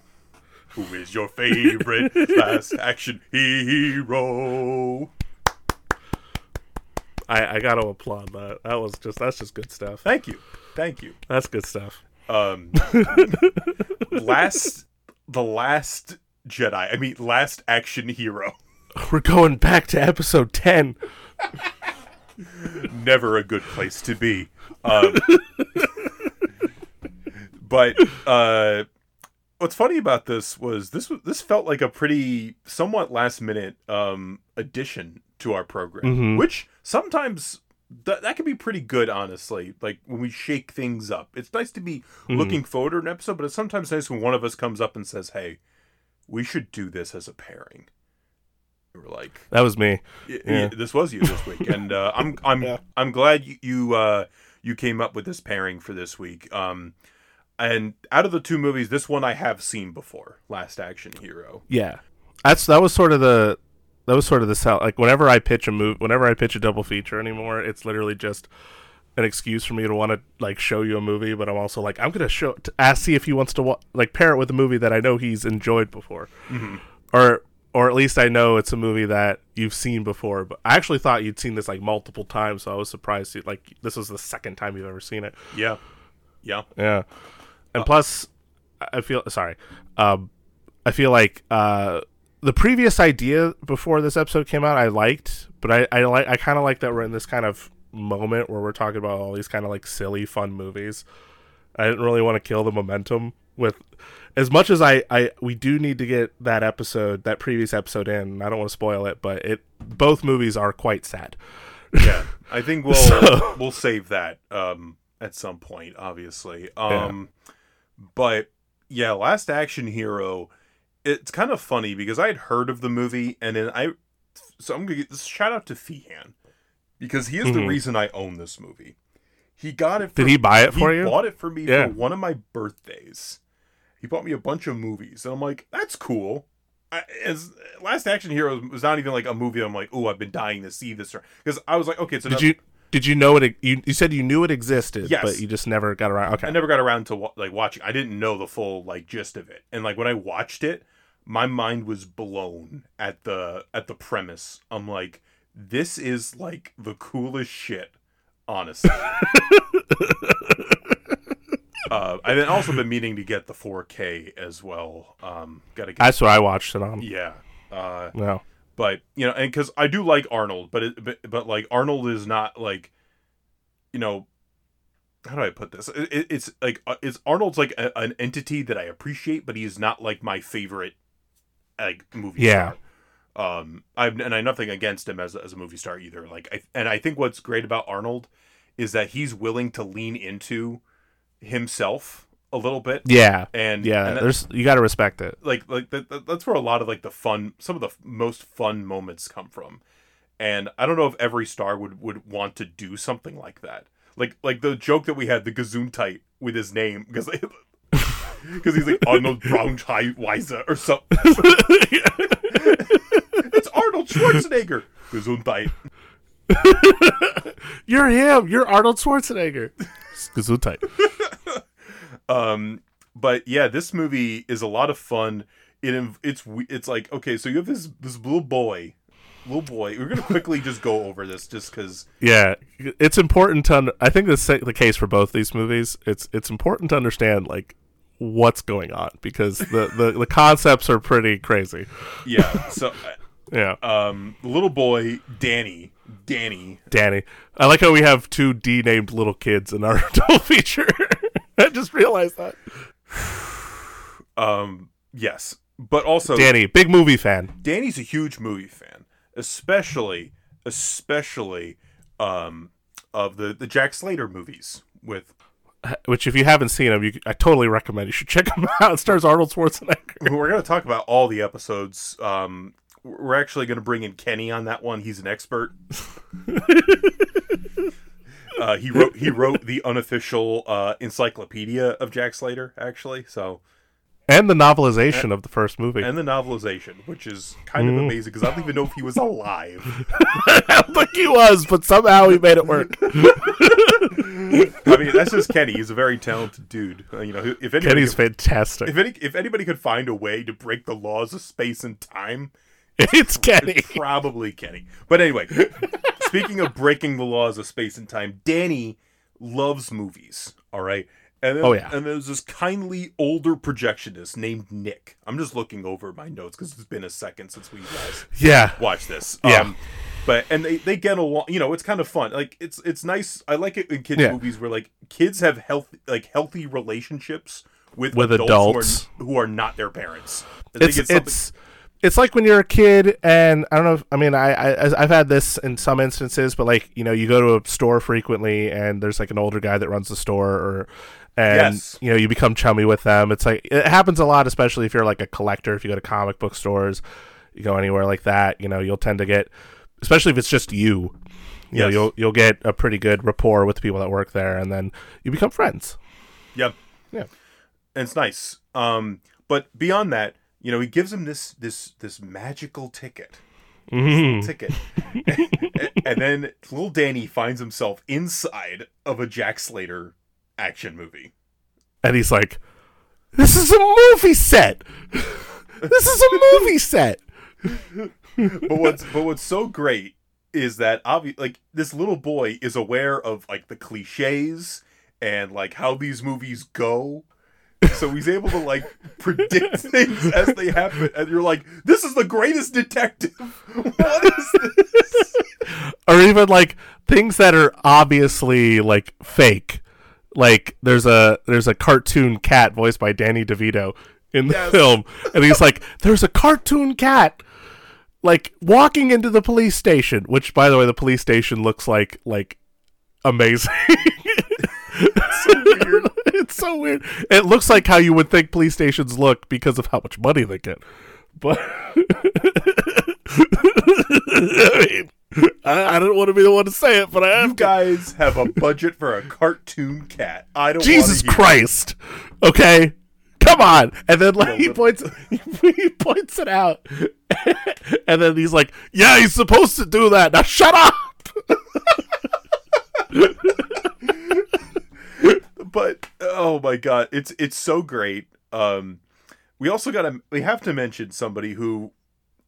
Who is your favorite last action hero? I I got to applaud that. That was just that's just good stuff. Thank you. Thank you. That's good stuff. Um, last, the last Jedi. I mean, last action hero. We're going back to episode 10. Never a good place to be. Um, but uh, what's funny about this was this was this felt like a pretty somewhat last minute um, addition to our program, Mhm. which sometimes that that can be pretty good, honestly. Like when we shake things up, it's nice to be Mhm. looking forward to an episode, but it's sometimes nice when one of us comes up and says, "Hey, we should do this as a pairing." We're like, That was me. Y- Yeah. this was you this week, and uh, I'm I'm Yeah. I'm glad you you, uh, you came up with this pairing for this week. Um, and out of the two movies, this one I have seen before, Last Action Hero. Yeah. That's that was sort of the that was sort of the sell. Like whenever I pitch a move, whenever I pitch a double feature anymore, it's literally just an excuse for me to want to like show you a movie, but I'm also like I'm gonna show to ask see if he wants to wa- like pair it with a movie that I know he's enjoyed before, or or at least I know it's a movie that you've seen before. But I actually thought you'd seen this like multiple times, so I was surprised. You, like this was the second time you've ever seen it. Yeah, yeah, Yeah, and plus, I feel sorry. Um, I feel like uh, the previous idea before this episode came out, I liked, but I I like I kind of like that we're in this kind of moment where we're talking about all these kind of like silly fun movies. I didn't really want to kill the momentum with as much as I, I we do need to get that episode that previous episode in. I don't want to spoil it, but it both movies are quite sad. yeah. I think we'll So- we'll save that um, at some point, obviously. Um, But yeah, Last Action Hero. It's kind of funny because I had heard of the movie, and then I. So I'm gonna get this shout out to Feehan because he is the Mhm. reason I own this movie. He got it. For, Did he buy it for he you? bought it for me Yeah. for one of my birthdays. He bought me a bunch of movies, and I'm like, that's cool. I, as Last Action Hero was not even like a movie. I'm like, oh, I've been dying to see this, because I was like, okay, so Did you did you know it? You, you said you knew it existed, Yes. but you just never got around. Okay, I never got around to like watching. I didn't know the full like gist of it, and like when I watched it, my mind was blown at the at the premise. I'm like, this is like the coolest shit, honestly. uh, I've also been meaning to get the 4K as well. Um, gotta get that's what I watched it on. yeah. Uh, No, but you know, and because I do like Arnold, but it, but, but like Arnold is not like, you know, how do I put this? It, it- it's like uh, it's Arnold's like a, an entity that I appreciate, but he is not like my favorite, like movie Yeah. star. Um, I've and I nothing against him as a, as a movie star either. Like, I, and I think what's great about Arnold is that he's willing to lean into himself a little bit. yeah, And yeah. and that- There's you got to respect it. like like that, that- that's where a lot of like the fun some of the most fun moments come from and i don't know if every star would would want to do something like that like like the joke that we had the gazoon tight with his name because because he's like arnold braunschweiser or something it's arnold schwarzenegger gazoon tight You're him. You're Arnold Schwarzenegger. Gesundheit. um but yeah this movie is a lot of fun it it's it's like okay so you have this this little boy little boy we're gonna quickly just go over this just because Yeah, it's important to. Un- I think that's the case for both these movies. It's it's important to understand like what's going on because the the, the concepts are pretty crazy. Yeah. So, Yeah, um, little boy Danny, Danny. Danny. I like how we have two D named little kids in our double feature. I just realized that. Um, yes, but also Danny, big movie fan. Danny's a huge movie fan, especially, especially, um, of the the Jack Slater movies with. Which, if you haven't seen them, you, I totally recommend. You should check them out. It stars Arnold Schwarzenegger. We're gonna talk about all the episodes. Um, we're actually gonna bring in Kenny on that one. He's an expert. Uh, he wrote he wrote the unofficial uh, encyclopedia of Jack Slater, actually. So And the novelization of the first movie. and the novelization, which is kind of amazing because I don't even know if he was alive. I don't think he was, but somehow he made it work. I mean, that's just Kenny. He's a very talented dude. Uh, you know, if Kenny's could, fantastic. if any, if anybody could find a way to break the laws of space and time, It's Kenny. it's probably Kenny. But anyway, speaking of breaking the laws of space and time, Danny loves movies. All right, And then, Oh, yeah. and there's this kindly older projectionist named Nick. I'm just looking over my notes because it's been a second since we last Yeah. watched this. Yeah. Um, but and they, they get along. You know, it's kind of fun. Like it's it's nice. I like it in kids Yeah. movies where like kids have healthy like healthy relationships with With adults, adults. Who, are, who are not their parents. They it's it's it's like when you're a kid and i don't know if, i mean I, I i've had this in some instances but like you know you go to a store frequently and there's like an older guy that runs the store or and Yes. you know you become chummy with them it's like it happens a lot especially if you're like a collector if you go to comic book stores you go anywhere like that you know you'll tend to get especially if it's just you you know Yes. you'll you'll get a pretty good rapport with the people that work there and then you become friends Yep. Yeah. And it's nice. Um, but beyond that, you know, he gives him this this this magical ticket. Mhm. Ticket. and then little Danny finds himself inside of a Jack Slater action movie. and he's like, "This is a movie set. this is a movie set." But what's but what's so great is that obvi- like this little boy is aware of like the cliches and like how these movies go. So he's able to like predict things as they happen, and you're like, "This is the greatest detective." What is this? or even like things that are obviously like fake. Like there's a there's a cartoon cat voiced by Danny DeVito in the Yes. film, and he's like, "There's a cartoon cat." Like walking into the police station, which by the way, the police station looks like like amazing. so weird. it's so weird. It looks like how you would think police stations look because of how much money they get. But I mean, I, I don't want to be the one to say it, but I have You to. guys have a budget for a cartoon cat. I don't. Jesus wanna hear Christ! Okay, come on. And then like he points, he points it out, and then he's like, "Yeah, he's supposed to do that." Now shut up. But oh my god, it's it's so great. Um, we also got to we have to mention somebody who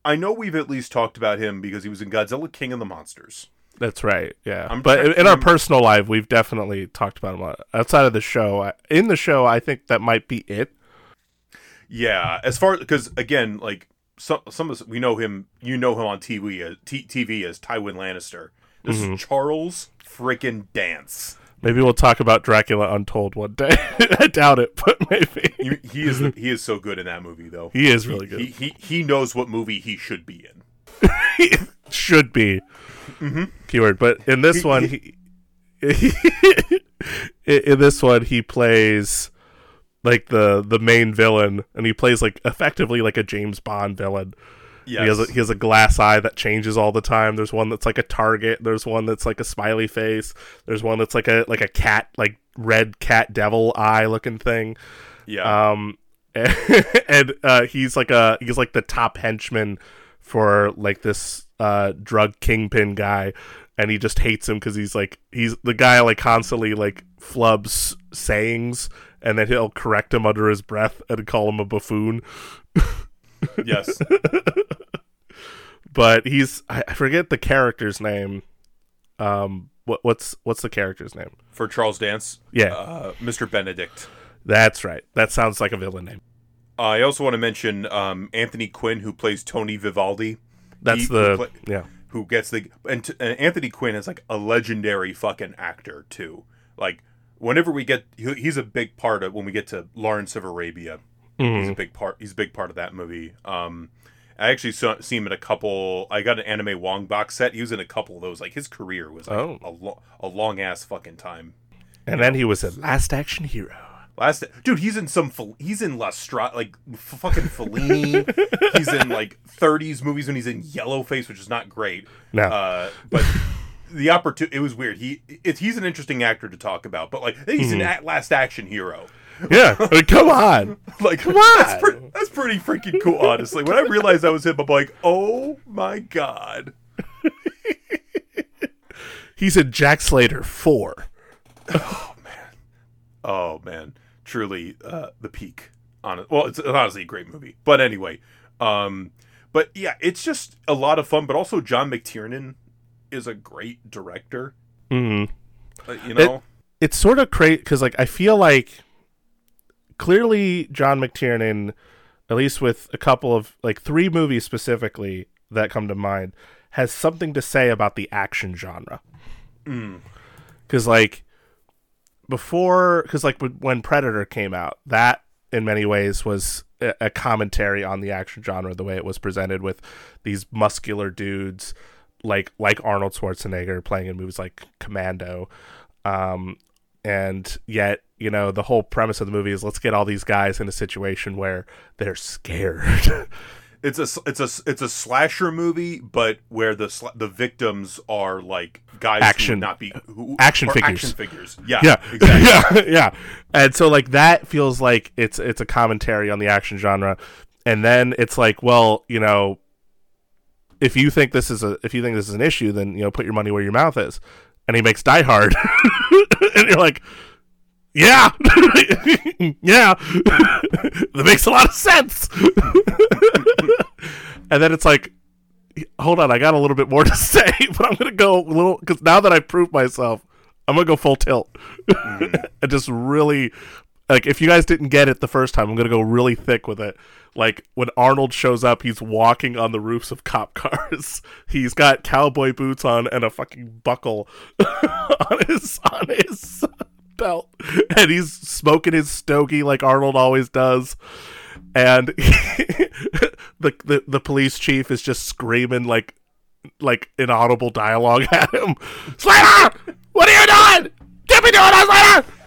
I know we've at least talked about him because he was in Godzilla King of the Monsters. That's right. Yeah. I'm but in our personal life, we've definitely talked about him a lot. outside of the show. I- In the show, I think that might be it. Yeah, as far because again, like some some of us we know him. You know him on TV as T- TV as Tywin Lannister. This Mm-hmm. is Charles freaking Dance. Maybe we'll talk about Dracula Untold one day. I doubt it, but maybe He, he is he is so good in that movie though. he is really good. He, he he knows what movie he should be in. Should be mm-hmm. keyword, but in this one, he, in in this one he plays like the the main villain, and he plays like effectively like a James Bond villain. Yes. He has a, he has a glass eye that changes all the time. There's one that's like a target. There's one that's like a smiley face. There's one that's like a like a cat like red cat devil eye looking thing. yeah. Um, and uh, he's like a he's like the top henchman for like this uh drug kingpin guy, and he just hates him because he's like he's the guy like constantly like flubs sayings, and then he'll correct him under his breath and call him a buffoon. yes. But he's I forget the character's name. Um, what what's what's the character's name? For Charles Dance. Yeah, Uh, Mr. Benedict. that's right. That sounds like a villain name. I also want to mention um, Anthony Quinn, who plays Tony Vivaldi, That's He- the who play- yeah. who gets the and, t- and Anthony Quinn is like a legendary fucking actor too. Like whenever we get, he- he's a big part of when we get to Lawrence of Arabia. Mhm. He's a big part. He's a big part of that movie. Um, I actually saw see him in a couple. I got an Anna May Wong box set. He was in a couple of those. Like his career was like Oh. a, lo- a long ass fucking time. And then he was a Last Action Hero. Last dude, he's in some. He's in La Stra- like f- fucking Fellini. he's in like 30s movies when he's in Yellowface, which is not great. No. Uh, but the opportunity, it was weird. He, it, he's an interesting actor to talk about. But like, he's an Mm-hmm. a- Last Action Hero. Yeah, mean, come on. Like, Come That's, on. pre- that's pretty freaking cool. Honestly, when I realized I was him, I'm like, oh my god. He's in Jack Slater 4. Oh man, oh man, truly uh, the peak. On well, it's honestly a great movie. But anyway, um, but yeah, it's just a lot of fun. But also, John McTiernan is a great director. hmm Uh, you know, it's sort of crazy because like I feel like clearly John McTiernan, at least with a couple of like three movies specifically that come to mind, has something to say about the action genre. Because like before, because like when- Predator came out, that in many ways was a, a commentary on the action genre, the way it was presented with these muscular dudes like like Arnold Schwarzenegger playing in movies like Commando. Um, and yet, you know, the whole premise of the movie is let's get all these guys in a situation where they're scared. It's a it's a it's a slasher movie, but where the sla- the victims are like guys who Action- not be who, action figures. Action figures. Yeah. yeah, Exactly. yeah, yeah. And so like that feels like it's it's a commentary on the action genre, and then it's like, well, you know, if you think this is a if you think this is an issue, then you know, put your money where your mouth is. And he makes Die Hard, and you're like, yeah, yeah, that makes a lot of sense. and then it's like, hold on, I got a little bit more to say, but I'm gonna go a little because now that I proved myself, I'm gonna go full tilt. Mm. And just really like if you guys didn't get it the first time, I'm gonna go really thick with it. Like when Arnold shows up, he's walking on the roofs of cop cars. He's got cowboy boots on and a fucking buckle on his on his belt, and he's smoking his stogie like Arnold always does. And the, the the police chief is just screaming like like inaudible dialogue at him. Slater, what are you doing? Get me doing Slater!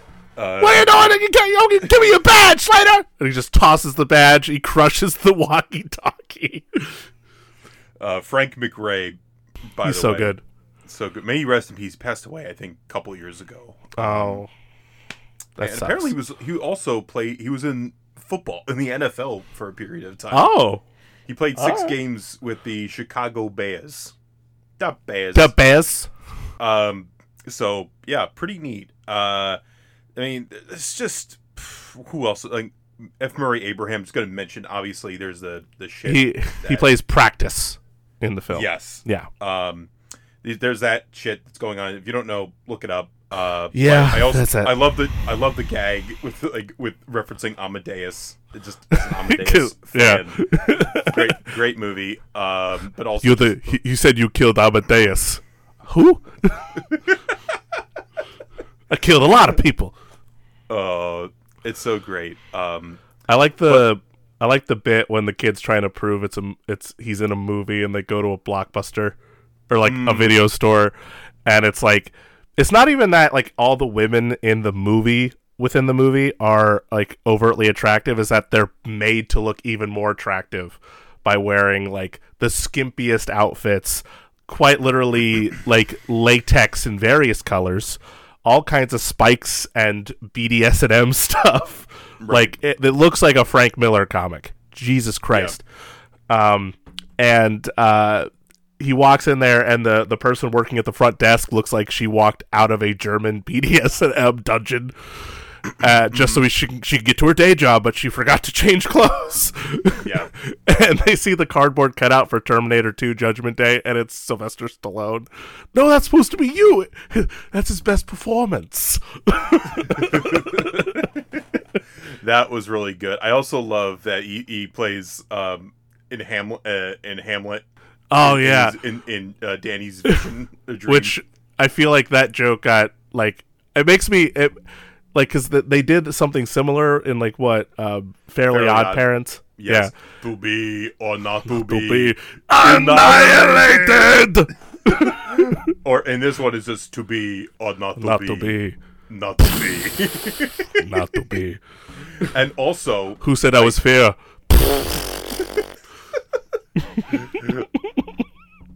Uh, What are you doing? You can't- you don't- Give me your badge, Slater! And he just tosses the badge. He crushes the walkie-talkie. uh, Frank McRae. By He's the so way, good. So good. May he rest in peace. Passed away, I think, a couple years ago. Oh, that and sucks. apparently, he was he also played. He was in football in the NFL for a period of time. oh, He played six Alright. games with the Chicago Bears. The Bears. the Bears. Um. So yeah, pretty neat. Uh, I mean, it's just who else? Like F. Murray Abraham's going to mention. Obviously, there's the the shit. He he plays practice in the film. Yes. Yeah. Um. There's that shit that's going on. If you don't know, look it up. Uh, Yeah, I also that's it. I love the I love the gag with like with referencing Amadeus. It just Amadeus Yeah. great great movie. Um, but also You're the. You said you killed Amadeus. Who? I killed a lot of people. Uh, it's so great. Um, I like the I like the bit when the kid's trying to prove it's a it's he's in a movie and they go to a blockbuster or like a video store and it's like it's not even that like all the women in the movie within the movie are like overtly attractive is that they're made to look even more attractive by wearing like the skimpiest outfits quite literally like latex in various colors all kinds of spikes and BDSM stuff. Like it, it looks like a Frank Miller comic. Jesus Christ. Um and uh he walks in there and the the person working at the front desk looks like she walked out of a German BDSM dungeon uh, just so she she can get to her day job, but she forgot to change clothes. Yeah. and they see the cardboard cutout for Terminator 2 Judgment Day, and it's Sylvester Stallone. No, that's supposed to be you. That's his best performance. that was really good. I also love that he, he plays um, in Hamlet. Uh, in Hamlet. Oh in, yeah, in in uh, Danny's vision, which I feel like that joke got like it makes me it like because they did something similar in like what um, Fairly, Fairly Odd, Odd- Parents. yes, to be or not to Yeah, be, to be annihilated. or and this one is just to be or not to Not be, to be, not to be. not to be. and also, Who said I was fair?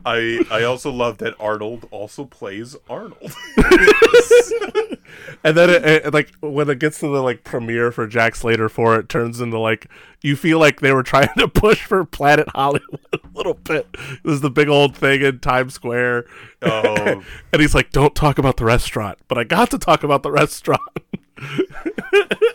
I I also love that Arnold also plays Arnold. And then, it, it, like when it gets to the like premiere for Jack Slater for it, it turns into like you feel like they were trying to push for Planet Hollywood a little bit. This is the big old thing in Times Square, Oh. and he's like, "Don't talk about the restaurant," but I got to talk about the restaurant.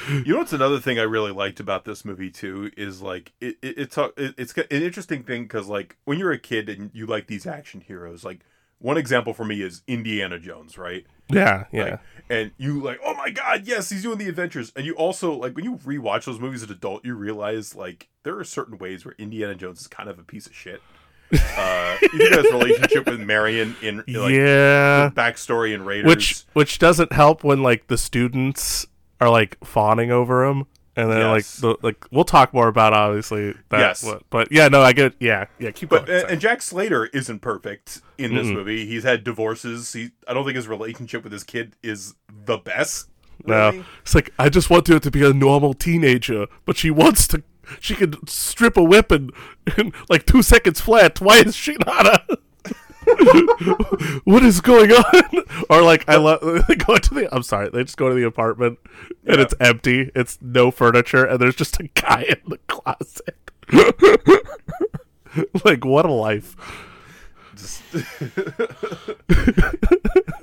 You know what's another thing I really liked about this movie too is like it, it it's a- it, it's an interesting thing because like when you're a kid and you like these action heroes like one example for me is Indiana Jones, right? Yeah, yeah. Like, and you like, oh my god, yes, he's doing the adventures. And you also like when you rewatch those movies as an adult, you realize like there are certain ways where Indiana Jones is kind of a piece of shit. Uh, even his relationship with Marion in like yeah. backstory in Raiders, Which which doesn't help when like the students are like fawning over him. And then Yes. like the like we'll talk more about obviously that Yes. what- but yeah, no, I get yeah, yeah, keep But going. and, Jack Slater isn't perfect in this Mm-mm. movie. He's had divorces. He I don't think his relationship with his kid is the best. No, it's like I just want her to be a normal teenager, but she wants to. She could strip a weapon in like two seconds flat. Why is she not a? what is going on? Or like I love they go to the. I'm sorry, they just go to the apartment and Yeah. it's empty. It's no furniture, and there's just a guy in the closet. like what a life. Just-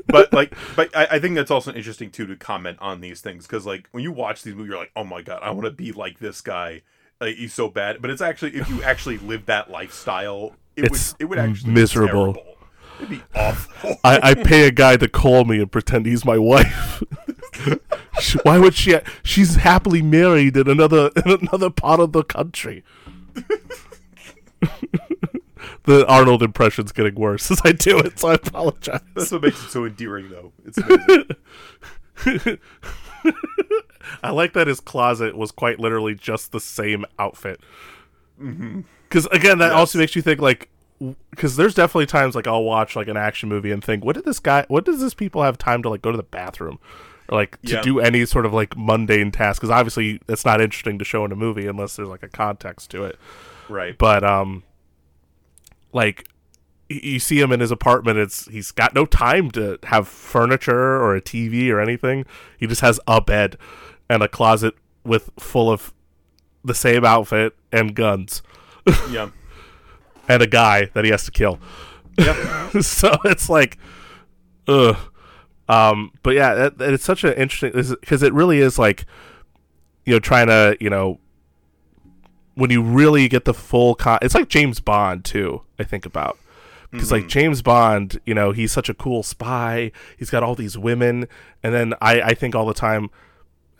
but like, but I, I think that's also interesting too to comment on these things because like when you watch these movies, you're like, oh my god, I want to be like this guy. Like he's so bad, but it's actually if you actually live that lifestyle, it It's would it would actually miserable. Be terrible. It'd be awful. I, I pay a guy to call me and pretend he's my wife. Why would she? She's happily married in another in another part of the country. the Arnold impression's getting worse as I do it, so I apologize. That's what makes it so endearing, though. It's amazing. I like that his closet was quite literally just the same outfit. Mm-hmm. Because again, that Yes. also makes you think like, because there's definitely times like I'll watch like an action movie and think, what did this guy? What does this people have time to like go to the bathroom? Or like to Yeah. do any sort of like mundane task because obviously it's not interesting to show in a movie unless there's like a context to it right. but um like you see him in his apartment it's he's got no time to have furniture or a tv or anything he just has a bed and a closet with full of the same outfit and guns Yeah. and a guy that he has to kill. Yeah. so it's like ugh. Um but yeah that, that- it's such an interesting because it really is like you know trying to you know when you really get the full con it's like james bond too i think about. Because like james bond you know he's such a cool spy. He's got all these women. And then i i think all the time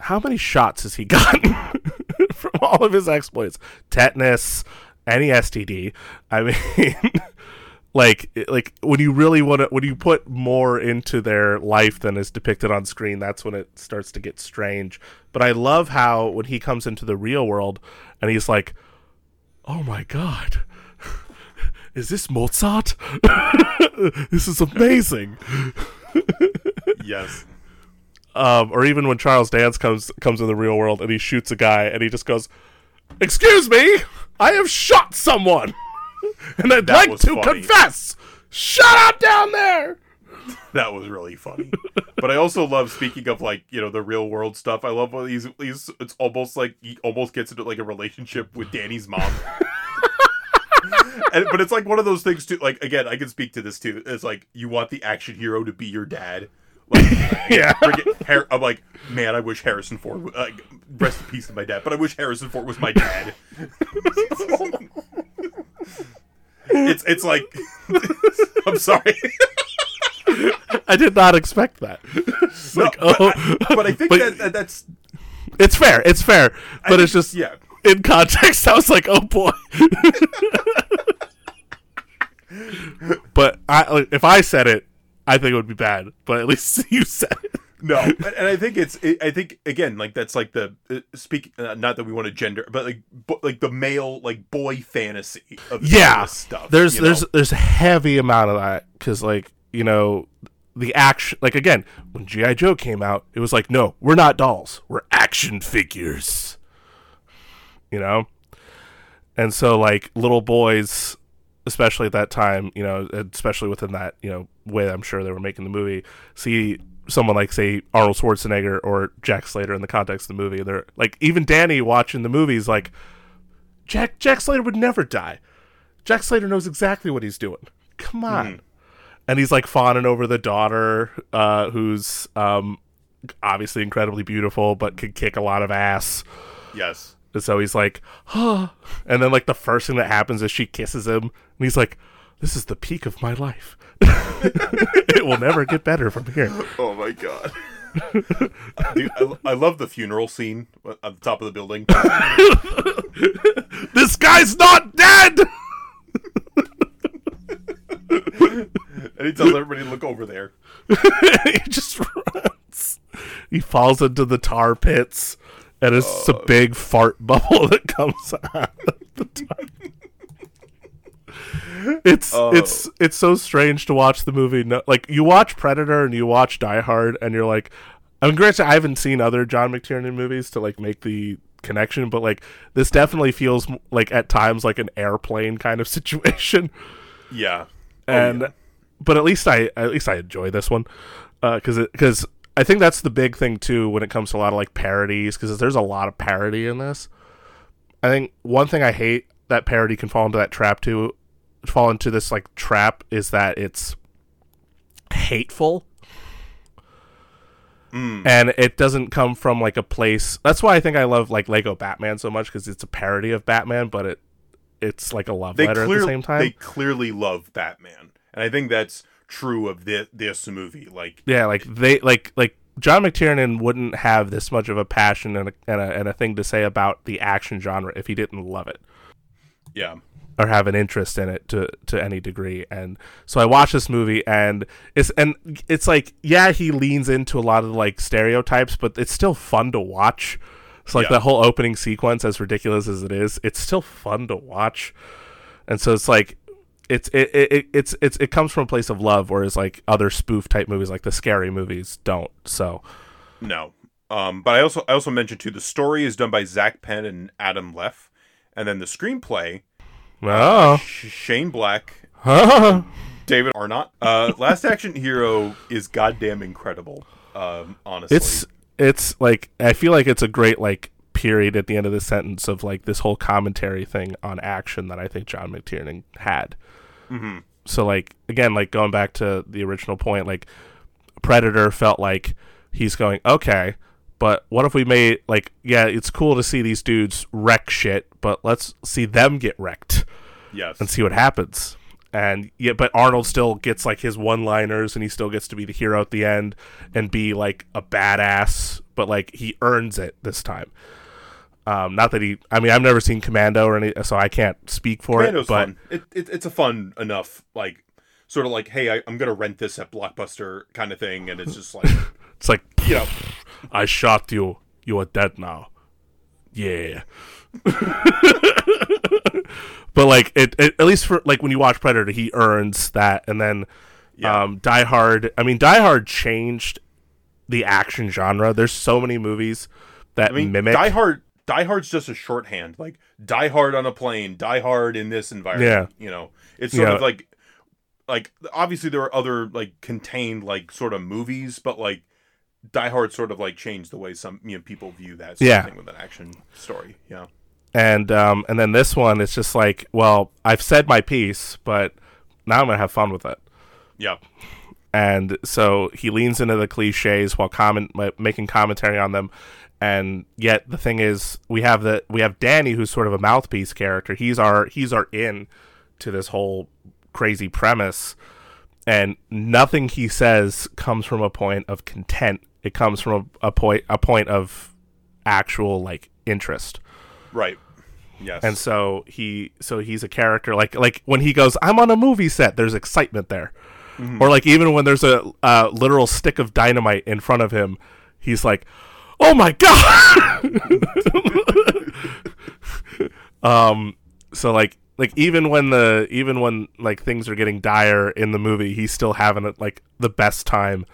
how many shots has he gotten from all of his exploits? Tetanus any std i mean like like when you really want to when you put more into their life than is depicted on screen that's when it starts to get strange. But i love how when he comes into the real world and he's like oh my god is this mozart? This is amazing. Yes. um, or even when Charles Dance comes comes in the real world and he shoots a guy and he just goes, "Excuse me, I have shot someone, and I'd That like to funny. confess." Shut up down there. That was really funny. but I also love speaking of like, you know, the real world stuff. I love when he's, he's it's almost like he almost gets into like a relationship with Danny's mom. and, but it's like one of those things too. Like again, I can speak to this too. It's like you want the action hero to be your dad. Like, Yeah. Har- I'm like, man, I wish Harrison Ford. Like, rest in peace to my dad. But I wish Harrison Ford was my dad. it's it's like, I'm sorry. I did not expect that. No, like, but, oh, I, but I think but that, that that's it's fair. It's fair, but it's just yeah. in context. I was like, oh boy. but I, if I said it, I think it would be bad. But at least you said it. No, and, and I think it's. It, I think again, like that's like the uh, speak. Uh, not that we want to gender, but like, bo- like the male, like boy fantasy of yeah this stuff. there's there's know? there's a heavy amount of that because like you know the action like again when gi joe came out it was like no we're not dolls we're action figures you know and so like little boys especially at that time you know especially within that you know way i'm sure they were making the movie see someone like say arnold schwarzenegger or jack slater in the context of the movie they're like even danny watching the movies like jack jack slater would never die Jack Slater knows exactly what he's doing. Come on. And he's like fawning over the daughter, uh, who's um, obviously incredibly beautiful, but can kick a lot of ass. yes. And so he's like, huh. And then like the first thing that happens is she kisses him, and he's like, this is the peak of my life. it will never get better from here. Oh my god. Dude, I, I love the funeral scene at the top of the building. This guy's not dead. And he tells everybody to look over there. he just runs. He falls into the tar pits, and it's just a uh, big fart bubble that comes out. of the tar. It's Oh. it's it's so strange to watch the movie. No, like you watch Predator and you watch Die Hard, and you're like, I mean, granted, I haven't seen other John McTiernan movies to like make the connection, but like this definitely feels like at times like an airplane kind of situation. Yeah. Oh, and yeah. but at least I at least I enjoy this one uh, because because I think that's the big thing too when it comes to a lot of like parodies because there's a lot of parody in this. I think one thing I hate that parody can fall into that trap too, fall into this like trap is that it's hateful. Mm. And it doesn't come from like a place. That's why I think I love like Lego Batman so much because it's a parody of Batman, but it it's like a love They letter at the same time. they clearly love Batman, and I think that's true of this this movie. Like, Yeah, like they like like John McTiernan wouldn't have this much of a passion and a, and a and a thing to say about the action genre if he didn't love it yeah, or have an interest in it to to any degree. And so I watched this movie and it's and it's like yeah, he leans into a lot of like stereotypes, but it's still fun to watch. It's like Yeah. the whole opening sequence, as ridiculous as it is, it's still fun to watch. And so it's like it's it, it, it it's it's it comes from a place of love, whereas like other spoof type movies, like the scary movies, don't. So no. Um, but I also I also mentioned too the story is done by Zak Penn and Adam Leff, and then the screenplay oh, Sh- Shane Black. David Arnott. Uh, Last Action Hero is goddamn incredible. Um, honestly, it's it's like I feel like it's a great like period at the end of the sentence of like this whole commentary thing on action that I think John McTiernan had. Mhm. So like again, like going back to the original point, like Predator felt like he's going okay, but what if we made like yeah, it's cool to see these dudes wreck shit, but let's see them get wrecked yes, and see what happens. And yeah, but Arnold still gets like his one-liners, and he still gets to be the hero at the end and be like a badass. But like he earns it this time. Um, not that he. I mean, I've never seen Commando or any, so I can't speak for Commando's it. But fun. It, it it's a fun enough like sort of like hey I, I'm gonna rent this at Blockbuster kind of thing, and it's just like it's like you know I shot you. You are dead now. Yeah. but like it, it, at least for like when you watch Predator, he earns that, and then Yeah. um, Die Hard. I mean, Die Hard changed the action genre. There's so many movies that I mean mimic. Die Hard. Die Hard's just a shorthand, like Die Hard on a plane, Die Hard in this environment. Yeah, You know, it's sort Yeah. of like, like obviously there are other like contained like sort of movies, but like Die Hard sort of like changed the way some you know people view that Yeah. with an action story. Yeah, and um, and then this one, it's just like, well, I've said my piece, but now I'm gonna have fun with it. yeah, and so he leans into the cliches while comment making commentary on them and yet the thing is we have the we have Danny who's sort of a mouthpiece character. He's our he's our in to this whole crazy premise. And nothing he says comes from a point of content. It comes from a, a point a point of actual like interest. Right. Yes, and so he so he's a character like like when he goes i'm on a movie set there's excitement there. Or like even when there's a uh, literal stick of dynamite in front of him he's like oh my god. Um so like like even when the even when like things are getting dire in the movie he's still having like the best time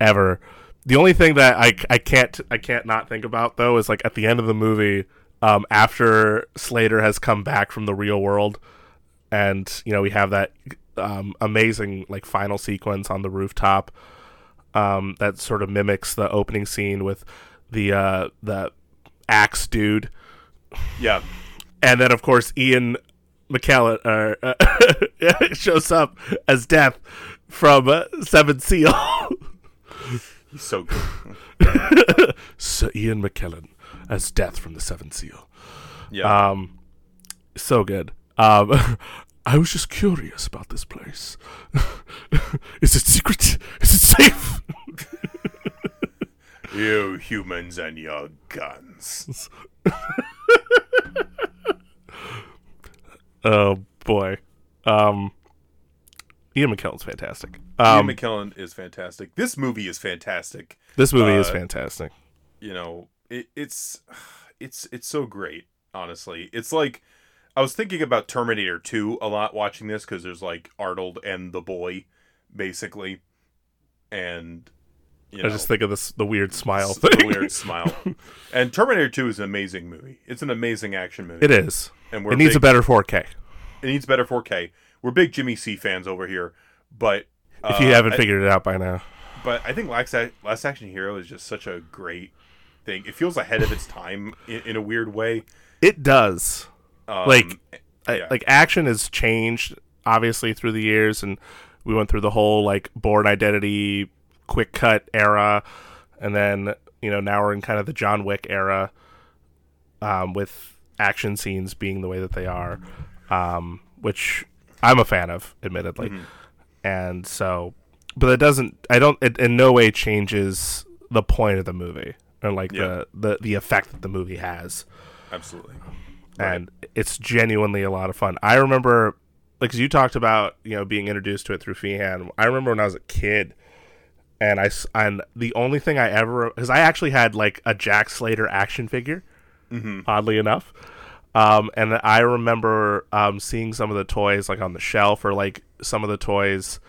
ever. The only thing that I, I can't I can't not think about though is like at the end of the movie, um, after Slater has come back from the real world, and you know we have that um, amazing like final sequence on the rooftop, um, that sort of mimics the opening scene with the uh, the axe dude, yeah, and then of course Ian McKellen uh, shows up as Death from uh, Seven Seal. he's so good. Sir Ian McKellen as Death from the Seven Seal. Yeah, Um, so good. Um, I was just curious about this place. Is it secret? Is it safe? You humans and your guns. Oh boy. Um Ian McKellen's fantastic. Um Ian McKellen is fantastic. This movie is fantastic. this movie is uh, fantastic. You know, it, it's it's it's so great. Honestly, it's like I was thinking about Terminator 2 a lot watching this because there's like Arnold and the boy, basically, and you I know, just think of this the weird smile thing. the weird smile. And Terminator 2 is an amazing movie. It's an amazing action movie. It is. and we're It needs big, a better 4K. it needs better 4K. We're big Jimmy C fans over here, but If you uh, haven't I- figured it out by now. but I think Last, Last Action Hero is just such a great thing. It feels ahead of its time in, in a weird way. It does. Um, Like, yeah. like action has changed obviously through the years and we went through the whole like Bourne Identity quick cut era and then you know now we're in kind of the john wick era um, with action scenes being the way that they are um, which i'm a fan of admittedly Mhm. and so but it doesn't i don't it in no way changes the point of the movie and like Yeah. the, the the effect that the movie has absolutely. And it's genuinely a lot of fun. I remember, like, 'cause you talked about you know being introduced to it through Feehan. I remember when I was a kid, and I and the only thing I ever because I actually had like a Jack Slater action figure, hmm oddly enough, um, and I remember um, seeing some of the toys like on the shelf or like some of the toys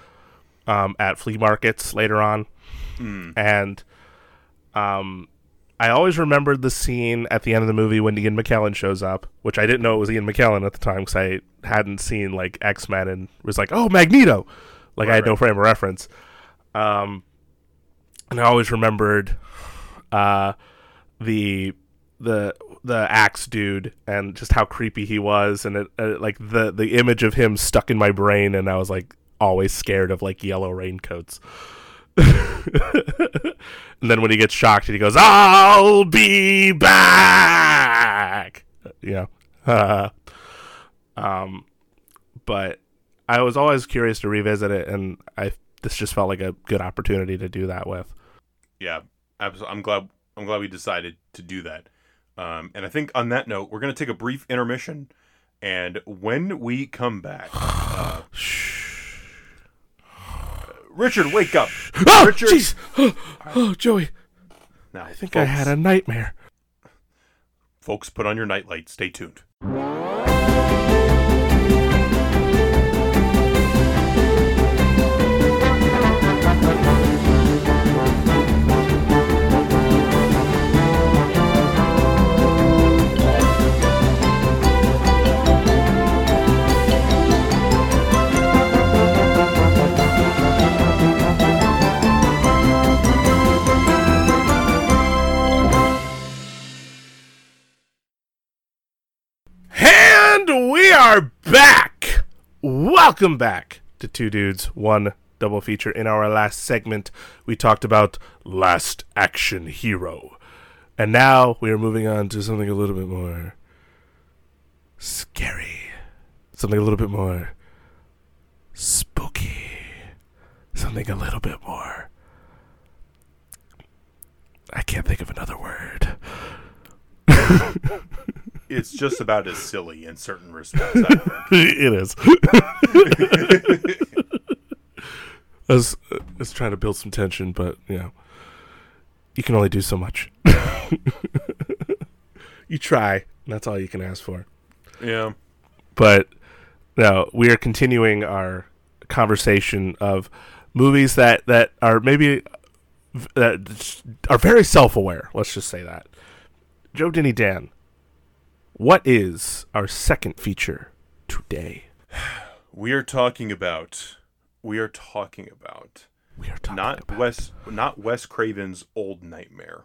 um, at flea markets later on Mm. and um, I always remembered the scene at the end of the movie when Ian McKellen shows up, which I didn't know it was Ian McKellen at the time because I hadn't seen like X Men and was like, oh Magneto, like I Right, had no frame of reference. Um, and I always remembered uh, the the the axe dude and just how creepy he was, and it, uh, like the the image of him stuck in my brain, and I was like always scared of like yellow raincoats. and then when he gets shocked and he goes, "I'll be back," you know. um, but I was always curious to revisit it, and I this just felt like a good opportunity to do that with. Yeah, absolutely. I'm glad. I'm glad we decided to do that. Um, and I think on that note, we're going to take a brief intermission, and when we come back, uh, Richard, wake up! Oh, Richard- jeez! Oh, oh, Joey, Now, I think I had a nightmare. folks. Put on your nightlight. Stay tuned. We are back. Welcome back to Two Dudes, One Double Feature. In our last segment, we talked about Last Action Hero. And now we are moving on to something a little bit more scary. Something a little bit more spooky. Something a little bit more. I can't think of another word. It's just about as silly in certain respects. It is. I was, I was trying to build some tension, but you know, you can only do so much. you try. and That's all you can ask for. yeah. But now we are continuing our conversation of movies that that are maybe that are very self-aware. Let's just say that. Joe Denny Dan, what is our second feature today? We are talking about. We are talking about We are talking not about- Wes, not Wes Craven's Old Nightmare.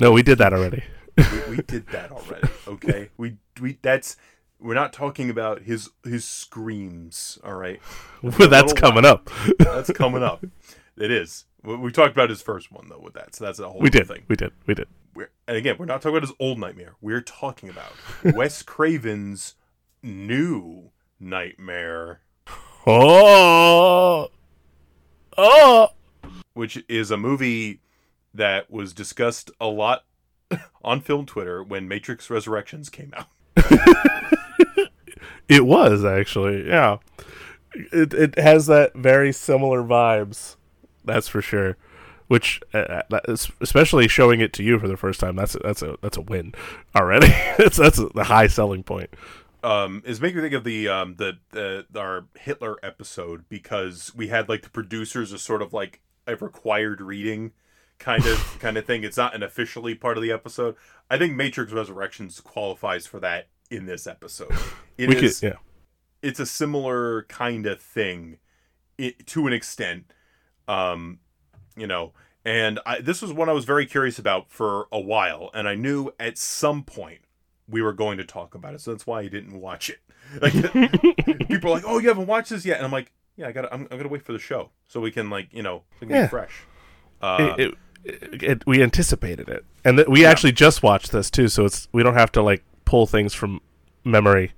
No, we did that already. we, we did that already. Okay, we we that's we're not talking about his his screams. All right, well, that's coming up. that's coming up. It is. We, we talked about his first one though with that, so that's a whole we did. thing. We did. We did. We're, and again, we're not talking about his old nightmare. We're talking about Wes Craven's new Nightmare, Oh, oh. which is a movie that was discussed a lot on film Twitter when Matrix Resurrections came out. It was actually, yeah. It it has that very similar vibes. That's for sure. Which, uh, is- especially showing it to you for the first time, that's a, that's a that's a win already. that's that's a, the high selling point. um, is making me think of the um the, the our Hitler episode because we had like the producers as sort of like a required reading kind of kind of thing. It's not an officially part of the episode. I think Matrix Resurrections qualifies for that in this episode. It we is- could, yeah. it's a similar kind of thing i to an extent um you know and I, this was one i was very curious about for a while and i knew at some point we were going to talk about it so that's why i didn't watch it like people are like oh you haven't watched this yet and i'm like yeah i gotta i'm, I'm gonna wait for the show so we can like you know can Yeah. get fresh uh, it, it, it, we anticipated it, and th- we actually just watched this too, so it's we don't have to like pull things from memory.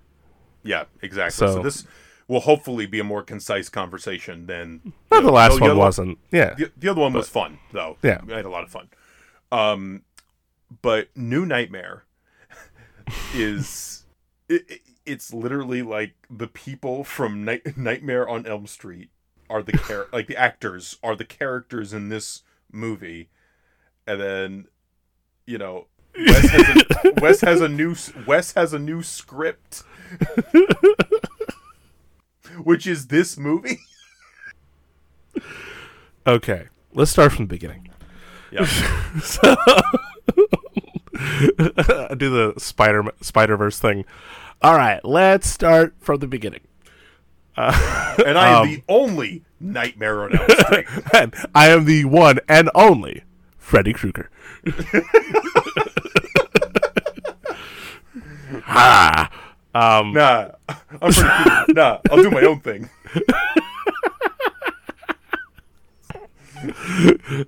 yeah exactly so, so- this will hopefully be a more concise conversation than Well, the last the one wasn't. Yeah, The, the other one was fun though. Yeah. I had a lot of fun. Um, but New Nightmare is it- it's literally like the people from Night- Nightmare on Elm Street are the char- like the actors are the characters in this movie, and then you know Wes has a, Wes has a new Wes has a new script. Which is this movie? Okay, let's start from the beginning. Yeah. So, I do the Spider Spider Verse thing. All right, let's start from the beginning. And I am Um, the only Nightmare on Elm Street. and I am the one and only Freddy Krueger. ha. Um, Nah, I'm pretty cool. Nah, I'll do my own thing.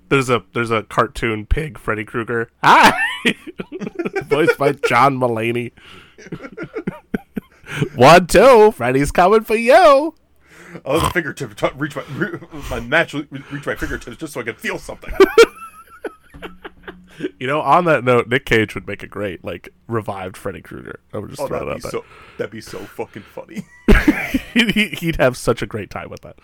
there's a there's a cartoon pig Freddy Krueger. Hi, voiced by John Mulaney. One two, Freddy's coming for you. I'll have a fingertip t- reach my re- my naturally reach my fingertips just so I can feel something. You know, on that note, Nick Cage would make a great like revived Freddy Krueger. I would just Oh, throw that'd it out there. so that'd be so fucking funny. He- He'd have such a great time with that.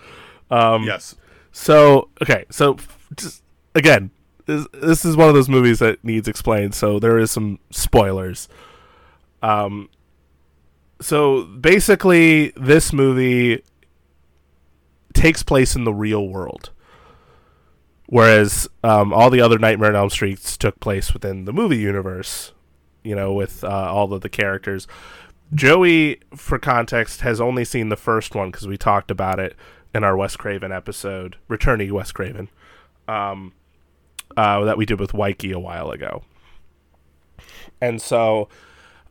Um, yes. So okay, so just again, this, this is one of those movies that needs explained. So there is some spoilers. Um. So basically, this movie takes place in the real world, whereas um, all the other Nightmare on Elm Streets took place within the movie universe. You know, with uh, all of the characters. Joey, for context, has only seen the first one because we talked about it in our Wes Craven episode, returning Wes Craven, um, uh, that we did with Waikiki a while ago. And so,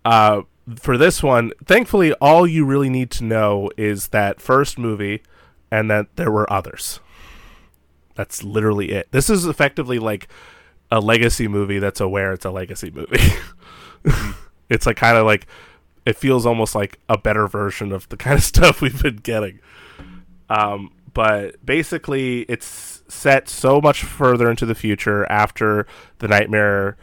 uh, for this one, thankfully, all you really need to know is that first movie and that there were others. That's literally it. This is effectively like a legacy movie that's aware it's a legacy movie. it's like kind of like it feels almost like a better version of the kind of stuff we've been getting. Um, but basically, it's set so much further into the future after the Nightmare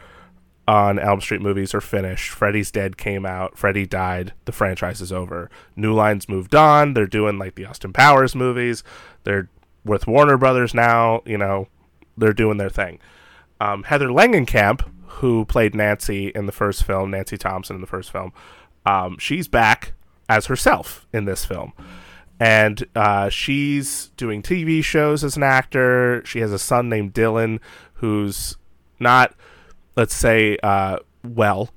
on Elm Street movies are finished. Freddy's Dead came out. Freddy died. The franchise is over. New Line's moved on. They're doing like the Austin Powers movies. They're with Warner Brothers now. You know, they're doing their thing. Um, Heather Langenkamp, who played Nancy in the first film, Nancy Thompson in the first film, um, she's back as herself in this film. And uh, she's doing TV shows as an actor. She has a son named Dylan who's not, let's say, uh, well.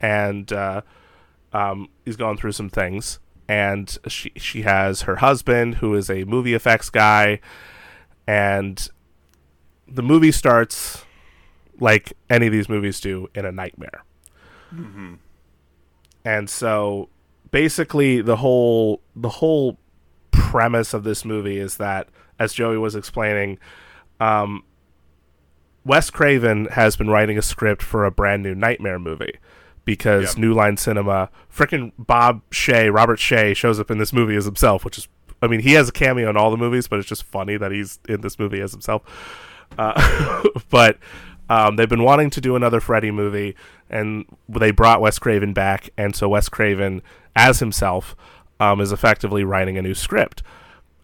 And uh, um, he's going through some things. And she, she has her husband who is a movie effects guy. And the movie starts like any of these movies do in a nightmare. And so basically the whole the whole premise of this movie is that as Joey was explaining um Wes Craven has been writing a script for a brand new nightmare movie. Because Yeah. New Line Cinema, frickin' Bob Shaye, Robert Shaye shows up in this movie as himself, which is, I mean, he has a cameo in all the movies, but it's just funny that he's in this movie as himself. Uh, but um, they've been wanting to do another Freddy movie, and they brought Wes Craven back, and so Wes Craven, as himself, um, is effectively writing a new script.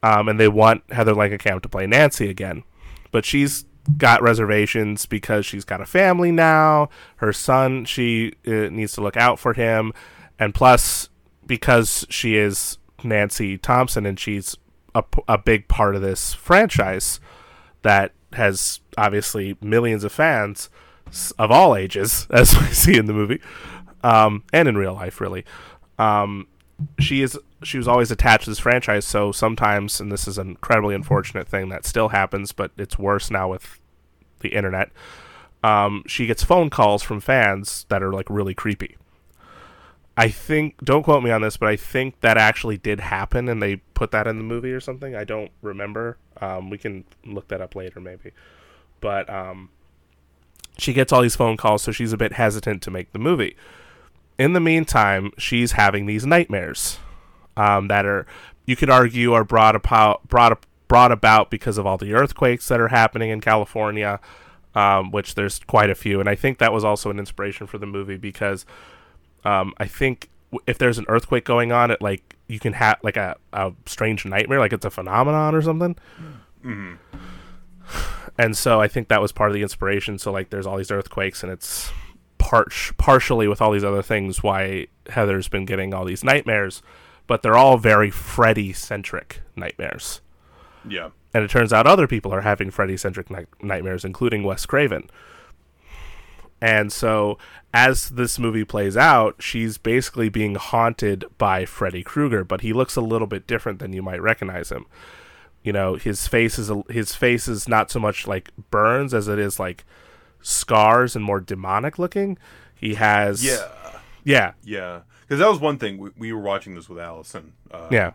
Um, and they want Heather Langenkamp to play Nancy again, but she's got reservations because she's got a family now. Her son, she uh, needs to look out for him, and plus because she is Nancy Thompson and she's a, a big part of this franchise that has obviously millions of fans of all ages, as we see in the movie, um, and in real life, really. Um, she is she was always attached to this franchise, so sometimes, and this is an incredibly unfortunate thing that still happens, but it's worse now with the internet. Um, she gets phone calls from fans that are like really creepy. I think don't quote me on this, but I think that actually did happen, and they put that in the movie or something. I don't remember. Um, we can look that up later, maybe. But um, she gets all these phone calls, so she's a bit hesitant to make the movie. In the meantime, she's having these nightmares um, that are, you could argue, are brought about brought brought about because of all the earthquakes that are happening in California, um, which there's quite a few, and I think that was also an inspiration for the movie because um, I think if there's an earthquake going on, it like you can have like a, a strange nightmare, like it's a phenomenon or something. And so I think that was part of the inspiration. So like there's all these earthquakes, and it's part partially with all these other things why Heather's been getting all these nightmares, but they're all very Freddy centric nightmares. Yeah. And it turns out other people are having Freddy centric ni- nightmares, including Wes Craven. And so, as this movie plays out, she's basically being haunted by Freddy Krueger, but he looks a little bit different than you might recognize him. You know, his face is a, his face is not so much like burns as it is like scars and more demonic looking. He has Yeah. yeah, Yeah. Because that was one thing. We, we were watching this with Allison. Uh, yeah,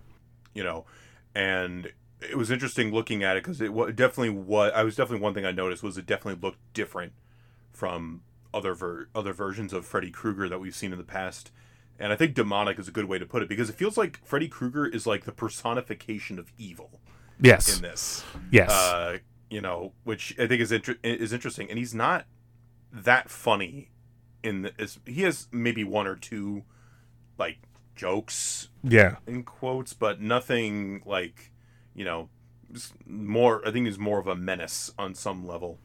You know, and it was interesting looking at it because it wa- definitely what I was definitely one thing I noticed was it definitely looked different from other ver- other versions of Freddy Krueger that we've seen in the past. And I think demonic is a good way to put it because it feels like Freddy Krueger is like the personification of evil yes, in this. yes, uh, you know, which I think is inter- is interesting, and he's not that funny. In the, is, he has maybe one or two like jokes yeah. in quotes, but nothing like you know more. I think is more of a menace on some level.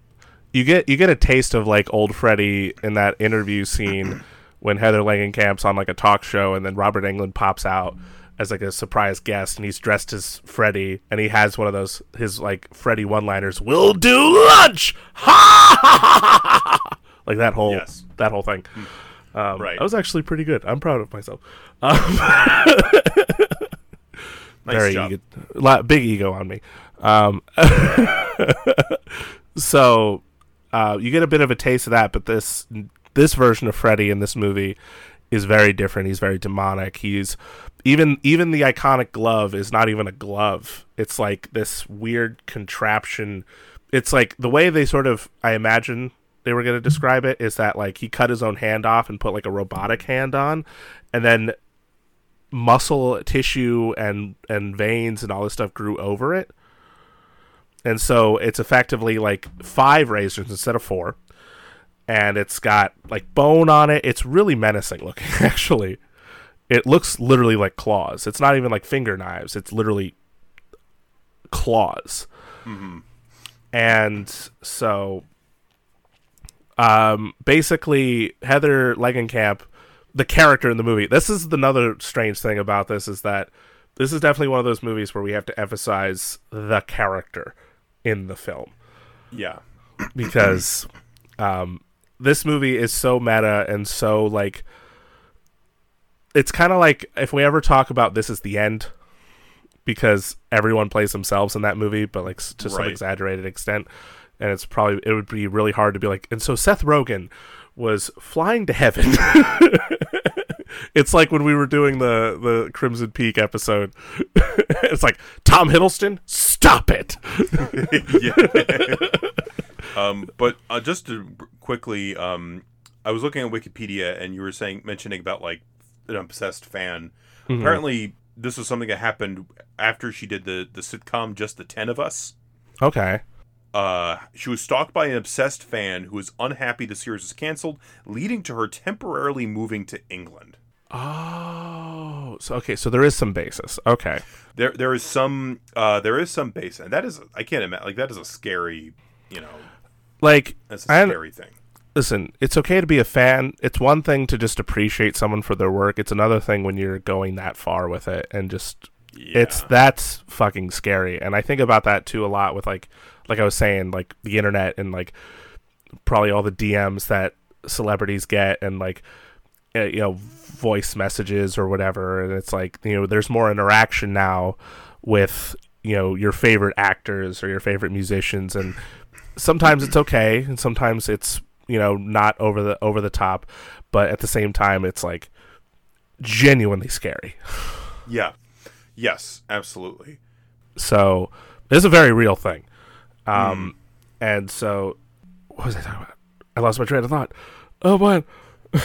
you get you get a taste of like old Freddy in that interview scene when Heather Langenkamp's on like a talk show and then Robert Englund pops out as like a surprise guest and he's dressed as Freddy and he has one of those his like Freddy one liners, We'll do lunch Ha ha ha ha ha like that whole Yes. that whole thing. Um, Right. That was actually pretty good. I'm proud of myself. Um, Nice very job. ego, big ego on me. Um, so uh, you get a bit of a taste of that, but this this version of Freddy in this movie is very different. He's very demonic. He's even even the iconic glove is not even a glove. It's like this weird contraption. It's like the way they sort of I imagine they were going to describe it is that like he cut his own hand off and put like a robotic hand on and then muscle tissue and and veins and all this stuff grew over it. And so it's effectively like five razors instead of four and it's got like bone on it. It's really menacing looking actually. It looks literally like claws. It's not even like finger knives. It's literally claws. Mm-hmm. And so um basically heather langenkamp the character in the movie. This is another strange thing about this is that this is definitely one of those movies where we have to emphasize the character in the film Yeah, because um, this movie is so meta and so like it's kind of like if we ever talk about this is the end because everyone plays themselves in that movie but like to some exaggerated extent and it's probably it would be really hard to be like and so Seth Rogen was flying to heaven it's like when we were doing the the Crimson Peak episode it's like Tom Hiddleston stop it um, but uh, just to quickly, um, I was looking at Wikipedia, and you were saying mentioning about like an obsessed fan. Mhm. Apparently, this was something that happened after she did the the sitcom Just the Ten of Us. Okay. Uh, she was stalked by an obsessed fan who was unhappy the series was canceled, leading to her temporarily moving to England. Oh, so okay, so there is some basis. Okay. There, there is some, uh, there is some basis, and that is, I can't imagine, like that is a scary, you know, Like that's a I- scary thing. listen, it's okay to be a fan. It's one thing to just appreciate someone for their work. It's another thing when you're going that far with it and just Yeah. it's that's fucking scary. And I think about that too a lot with like like I was saying like the internet and like probably all the DMs that celebrities get and like uh, you know voice messages or whatever and it's like you know there's more interaction now with you know your favorite actors or your favorite musicians and sometimes it's okay and sometimes it's you know not over the over the top but at the same time it's like genuinely scary yeah, yes, absolutely. so it's a very real thing um and so what was i talking about i lost my train of thought oh man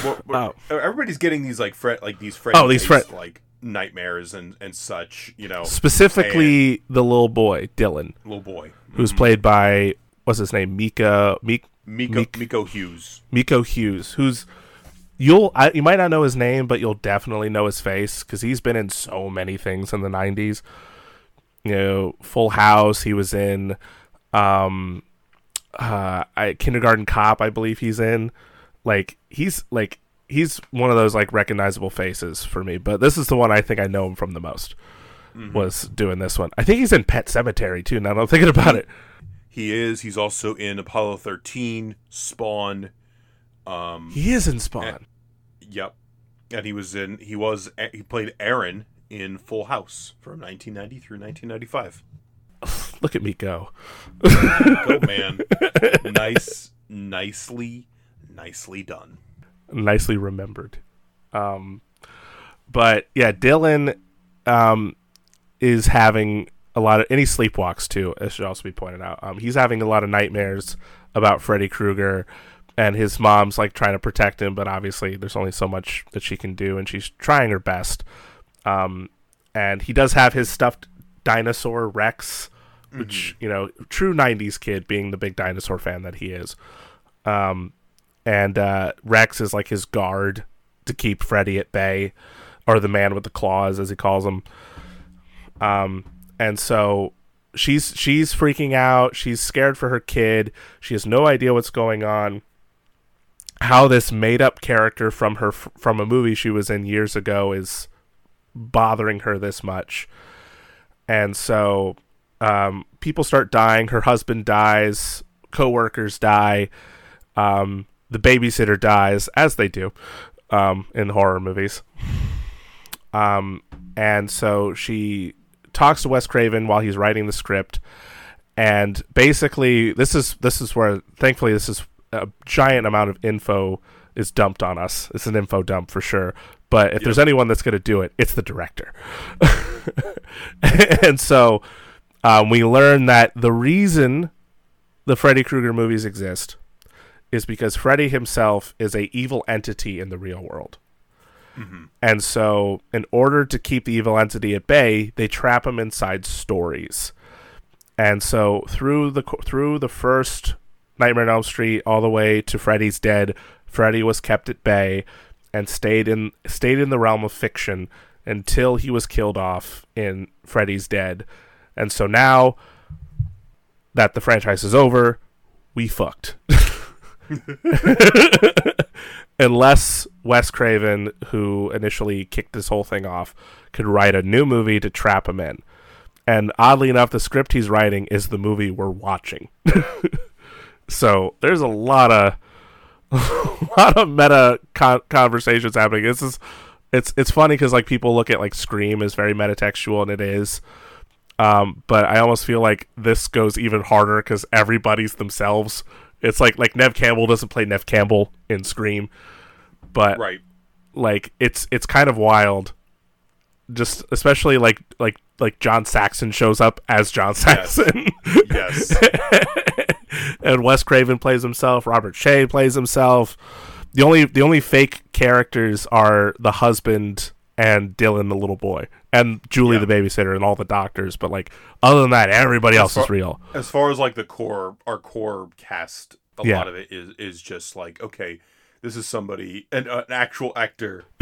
Well, well, everybody's getting these like Fred, like these Fred, Oh, these like nightmares and and such. You know, specifically the little boy dylan little boy, who's played by what's his name mika Mik- Miko Miko Hughes. miko hughes who's you'll I, you might not know his name but you'll definitely know his face because he's been in so many things in the 90s you know full house he was in um uh I, kindergarten cop i believe he's in like he's like he's one of those like recognizable faces for me but this is the one i think i know him from the most was doing this one i think he's in pet sematary too now that i'm thinking about it He is. He's also in Apollo thirteen, Spawn. Um, he is in spawn yep, and he was in. He was. He played Aaron in Full House from 1990 through 1995. look at me go Go man, nice, nicely, nicely done. nicely remembered. Um, but yeah, Dylan um, is having a lot of, any sleepwalks too. It should also be pointed out. Um, he's having a lot of nightmares about Freddy Krueger, and his mom's like trying to protect him, but obviously there's only so much that she can do, and she's trying her best. Um, and he does have his stuffed dinosaur Rex, which you know, true '90s kid, being the big dinosaur fan that he is. Um, and uh, Rex is like his guard to keep Freddy at bay, or the man with the claws, as he calls him. Um, and so she's she's freaking out. She's scared for her kid. She has no idea what's going on. How this made up character from her from a movie she was in years ago is bothering her this much, and so um, people start dying. Her husband dies. Coworkers die. Um, the babysitter dies, as they do um, in horror movies. Um, and so she talks to Wes Craven while he's writing the script, and basically, this is this is where, thankfully, this is a giant amount of info is dumped on us. It's an info dump for sure. But if there's anyone that's going to do it, it's the director. and so um, we learn that the reason the Freddy Krueger movies exist is because Freddy himself is a evil entity in the real world. And so, in order to keep the evil entity at bay, they trap him inside stories. And so, through the through the first Nightmare on Elm Street all the way to Freddy's Dead, Freddy was kept at bay and stayed in stayed in the realm of fiction until he was killed off in Freddy's Dead. And so now that the franchise is over, we fucked. Unless Wes Craven, who initially kicked this whole thing off, could write a new movie to trap him in. And oddly enough, the script he's writing is the movie we're watching. so there's a lot of a lot of meta con- conversations happening. This is it's it's funny because like people look at like Scream as very metatextual, and it is. Um, but I almost feel like this goes even harder because everybody's themselves. It's like like Neve Campbell doesn't play Neve Campbell in Scream, but Right. like it's it's kind of wild. Just especially like like like John Saxon shows up as John Saxon. Yes. and Wes Craven plays himself. Robert Shaye plays himself. the only the only fake characters are the husband and Dylan, the little boy, and Julie, Yeah. the babysitter, and all the doctors. But like other than that, everybody else is real. as far as like the core our core cast a Yeah. lot of it is is just like okay this is somebody an, an actual actor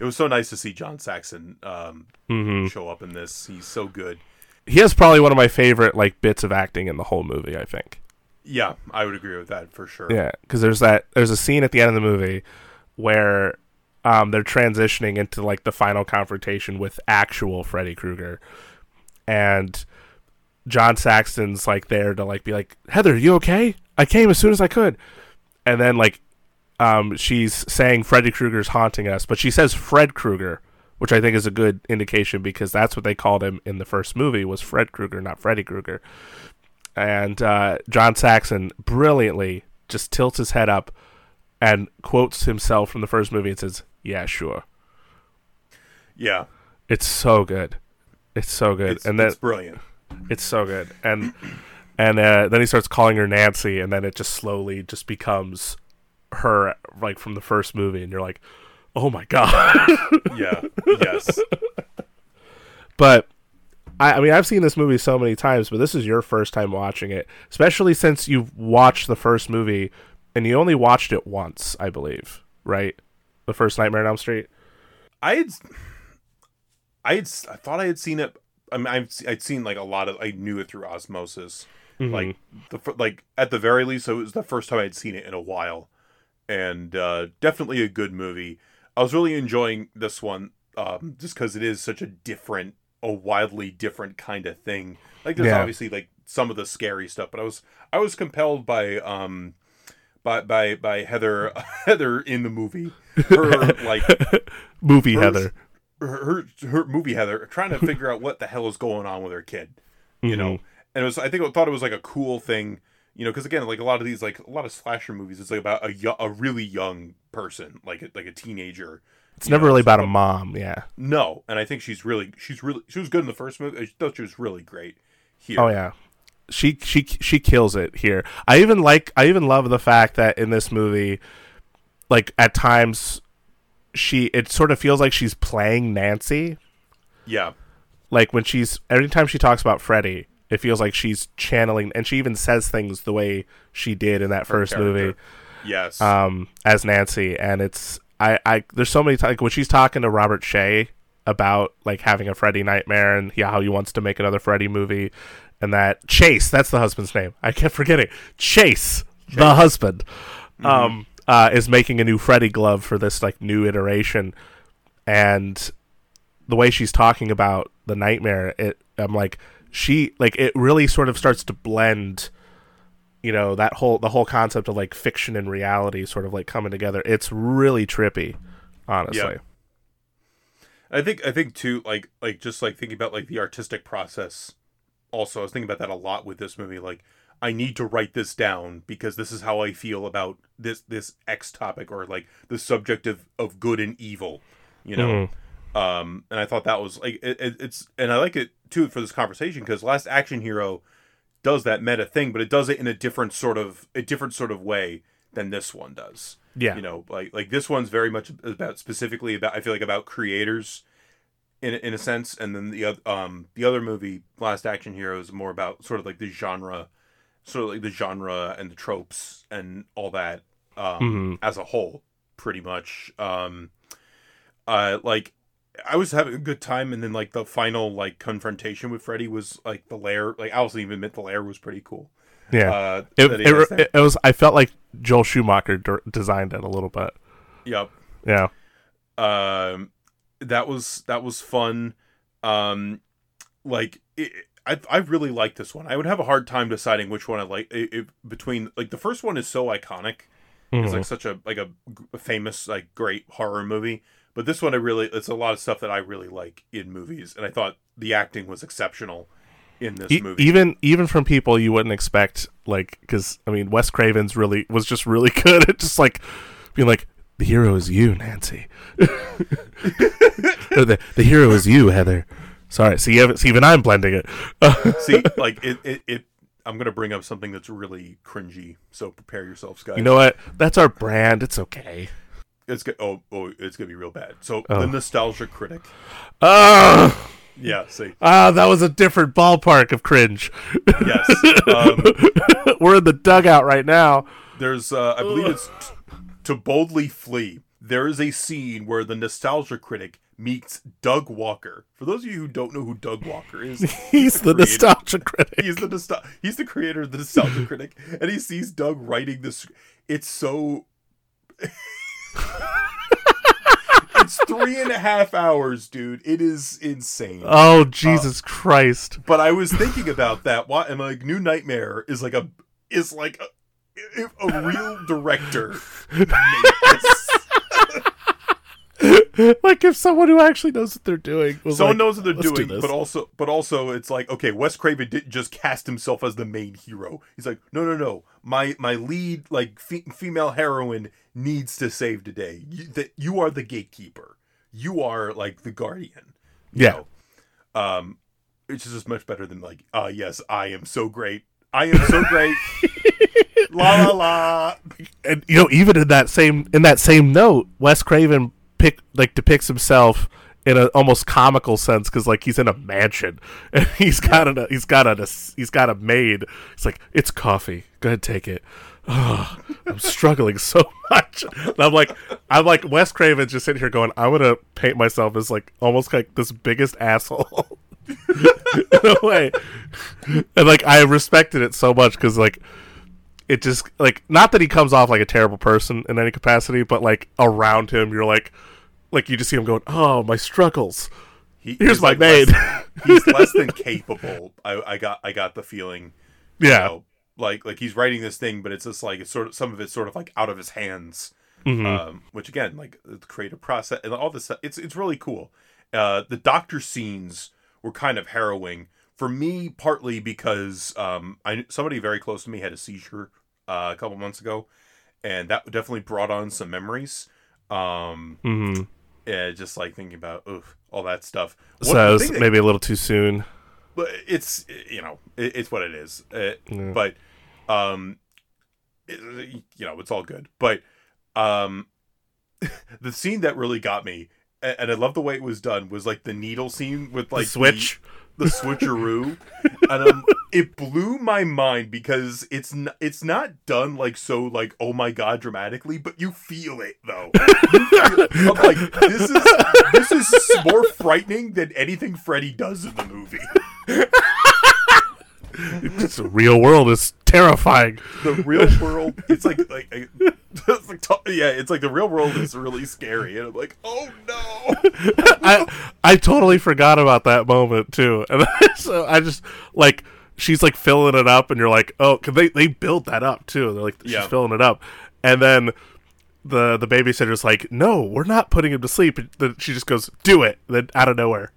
it was so nice to see john saxon um hmm show up in this he's so good He has probably one of my favorite like bits of acting in the whole movie. I think. yeah i would agree with that for sure Yeah, because there's that there's a scene at the end of the movie where um, they're transitioning into like the final confrontation with actual Freddy Krueger, and John Saxon's like there to like be like Heather, you okay? I came as soon as I could, and then like um, she's saying Freddy Krueger's haunting us, but she says Fred Krueger, which I think is a good indication because that's what they called him in the first movie was Fred Krueger, not Freddy Krueger. And uh, John Saxon brilliantly just tilts his head up and quotes himself from the first movie and says, "Yeah, sure." yeah. It's so good. It's so good, it's, and then it's brilliant. It's so good, and and uh, then he starts calling her Nancy, and then it just slowly just becomes her like from the first movie, and you're like, "Oh my god!" yeah yes but I, I mean, I've seen this movie so many times, but this is your first time watching it, especially since you've watched the first movie and you only watched it once, I believe, right? The first Nightmare on Elm Street. i had i had i thought i had seen it i mean I've, i'd seen like a lot of i knew it through osmosis Mm-hmm. like the like at the very least so it was the first time i'd seen it in a while and uh definitely a good movie i was really enjoying this one um just because it is such a different a wildly different kind of thing like there's Yeah. obviously like some of the scary stuff but i was i was compelled by um by by by heather heather in the movie her like movie her- Heather. her, her her movie Heather trying to figure out what the hell is going on with her kid, you know. And it was I think I thought it was like a cool thing, you know, because again, like a lot of these like a lot of slasher movies, it's like about a yo- a really young person, like a, like a teenager. It's never know, really about a mom, yeah. No, and I think she's really she's really she was good in the first movie. I thought she was really great here. Oh yeah. She she she kills it here. I even like I even love the fact that in this movie like at times she it sort of feels like she's playing Nancy yeah, like when she's every time she talks about Freddy, it feels like she's channeling, and she even says things the way she did in that first movie. Yes, um, as Nancy. And it's I, I there's so many times like, when she's talking to Robert Shaye about like having a Freddy nightmare and yeah, how he wants to make another Freddy movie, and that Chase, that's the husband's name. I kept forgetting. Chase, the husband, um, uh, is making a new Freddy glove for this like new iteration, and the way she's talking about the nightmare, it I'm like she like it really sort of starts to blend you know that whole the whole concept of like fiction and reality sort of like coming together. It's really trippy honestly. Yeah. I think I think too like like just like thinking about like the artistic process also I was thinking about that a lot with this movie like I need to write this down because this is how I feel about this this X topic or like the subject of, of good and evil you know? Um and I thought that was like it, it, it's and I like it too for this conversation because last action hero does that meta thing but it does it in a different sort of a different sort of way than this one does. Yeah. You know like like this one's very much about specifically about i feel like about creators in in a sense and then the other um the other movie last action hero is more about sort of like the genre sort of like the genre and the tropes and all that um Mhm. as a whole pretty much. Um uh like I was having a good time, and then like the final like confrontation with Freddy was like the lair. Like I also even admit the lair was pretty cool. yeah Uh, it, it, it, it was i felt like joel schumacher d- designed it a little bit Yep. yeah um that was that was fun um like I, I really like this one i would have a hard time deciding which one i like between like the first one is so iconic it's Mhm. like such a like a famous like great horror movie but this one i really it's a lot of stuff that i really like in movies and i thought the acting was exceptional in this E- movie even even from people you wouldn't expect like because i mean wes craven's really was just really good at just like being like the hero is you nancy the, the hero is you heather sorry see, even- see even i'm blending it see like it, it it I'm gonna bring up something that's really cringy. So prepare yourselves, guys. You know what? That's our brand. It's okay. It's go- oh oh it's gonna be real bad. So Oh. the nostalgia critic. Ah, Yeah, see, ah, that was a different ballpark of cringe. yes. Um, We're in the dugout right now. there's uh, I believe it's t- to boldly flee. There is a scene where the nostalgia critic meets Doug Walker. For those of you who don't know who Doug Walker is, He's the creator. nostalgia critic. he's the nostal- he's the creator of the nostalgia critic, and he sees Doug writing this. It's so. it's three and a half hours, dude. It is insane. Oh uh, Jesus Christ! But I was thinking about that. Why? And like, New Nightmare is like a is like a, a real director. like if someone who actually knows what they're doing was Someone like, knows what they're "Let's do doing, but also, but also, it's like okay, Wes Craven didn't just cast himself as the main hero. He's like, no, no, no. My my lead, like fe- female heroine, needs to save today. You, that you are the gatekeeper. You are like the guardian. you Yeah. know? Um, is just much better than like, ah, yes, I am so great. I am so great. la la la. and you know even in that same in that same note wes craven pick like depicts himself in an almost comical sense because like he's in a mansion. And he's got a he's got a he's got a maid. It's like it's coffee. Go ahead take it. Oh, i'm struggling so much. And i'm like i'm like wes craven just sitting here going i'm gonna paint myself as like almost like this biggest asshole. In a way. And like i respected it so much because like it just like not that he comes off like a terrible person in any capacity, but like around him, you're like, like you just see him going, "Oh, my struggles." He, Here's he's, my like, maid. less- he's less than capable. I, I got I got the feeling. you Yeah, know, like like he's writing this thing, but it's just like it's sort of some of it's sort of like out of his hands. Mhm. Um, which again, like the creative process and all this, stuff, it's it's really cool. Uh, the doctor scenes were kind of harrowing for me, partly because um, I somebody very close to me had a seizure uh, a couple months ago, and that definitely brought on some memories. Um, hmm yeah, just like thinking about ugh, all that stuff. One- so the it was thing that- maybe a little too soon. but it's you know it, it's what it is Uh, Yeah. but um it- you know it's all good but um the scene that really got me and i love the way it was done was like the needle scene with like the switch. The, switcheroo and um it blew my mind because it's n- it's not done like so like oh my god dramatically but you feel it though. Feel- I'm like this is this is more frightening than anything freddy does in the movie It's the real world is terrifying. the real world it's like like it's like to- yeah it's like the real world is really scary and i'm like oh no I I totally forgot about that moment too, and so I just like she's like filling it up, and you're like, oh, cause they they built that up too. They're like she's Yeah. filling it up, and then the the babysitter's like, no, we're not putting him to sleep. And then she just goes, do it. And then out of nowhere,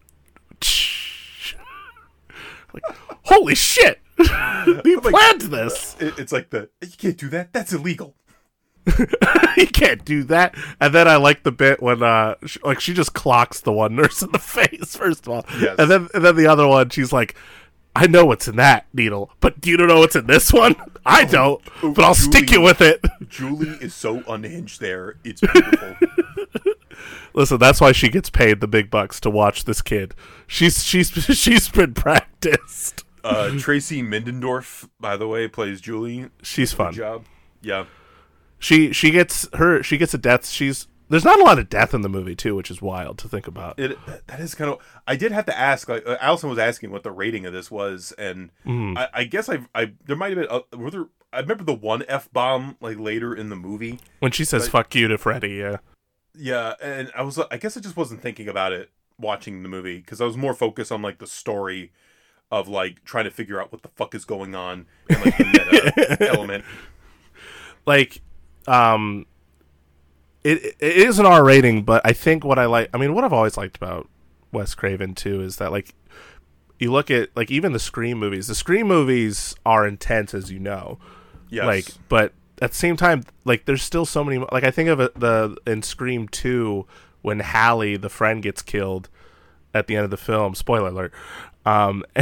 like, holy shit, we like- planned this. It- it's like the you can't do that that's illegal you can't do that. And then I like the bit when uh sh like she just clocks the one nurse in the face first of all, Yes. and then and then the other one she's like, I know what's in that needle, but do you know what's in this one? I don't, oh, but I'll stick you with it. julie is so unhinged there it's beautiful Listen, that's why she gets paid the big bucks to watch this kid. She's she's she's been practiced. uh tracy middendorf by the way plays julie She's good fun. job yeah She she gets her she gets a death. She's there's not a lot of death in the movie too, which is wild to think about. it that is kind of i did have to ask like uh, allison was asking what the rating of this was and Mhm. I, I guess I, I there might have been uh, were there I remember the one f bomb like later in the movie. When she says Like- "fuck you" to Freddy, yeah. Yeah, and I was I guess I just wasn't thinking about it watching the movie because I was more focused on like the story of like trying to figure out what the fuck is going on and like the meta element. like um it it is an R rating, but I think what I like I mean what I've always liked about Wes Craven too is that like you look at like even the Scream movies. The Scream movies are intense as you know. Yes. Like but at the same time like there's still so many like I think of it, the in Scream 2 when Hallie the friend gets killed at the end of the film, spoiler alert. Um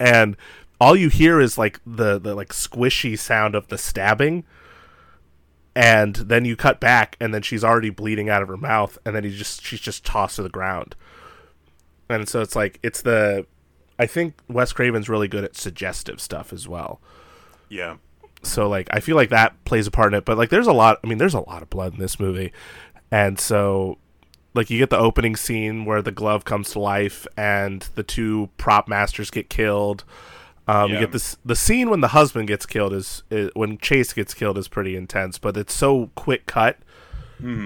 and all you hear is like the the like squishy sound of the stabbing and then you cut back and then she's already bleeding out of her mouth and then he just she's just tossed to the ground and so it's like it's the i think wes craven's really good at suggestive stuff as well Yeah. So like i feel like that plays a part in it but like there's a lot i mean there's a lot of blood in this movie and so like you get the opening scene where the glove comes to life and the two prop masters get killed um, You get this the scene when the husband gets killed is, is when Chase gets killed is pretty intense, but it's so quick cut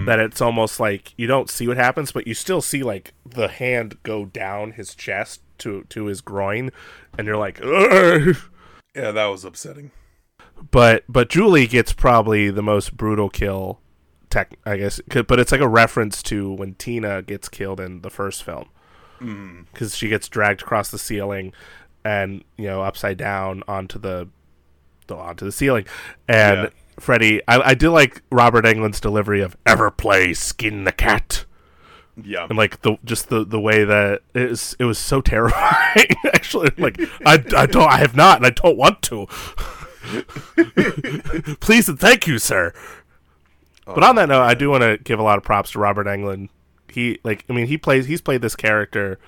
that it's almost like you don't see what happens, but you still see like the hand go down his chest to to his groin, and you're like, "Ugh." Yeah, that was upsetting. But but Julie gets probably the most brutal kill, tech I guess, but it's like a reference to when Tina gets killed in the first film. Mm-hmm. Because she gets dragged across the ceiling and you know upside down onto the, the onto the ceiling. And Yeah. Freddy I, I do like Robert Englund's delivery of ever play skin the cat? Yeah. and like the just the the way that it was it was so terrifying actually. Like I, I don't I have not and I don't want to please and thank you sir but on that note I do want to give a lot of props to Robert Englund he like I mean he plays he's played this character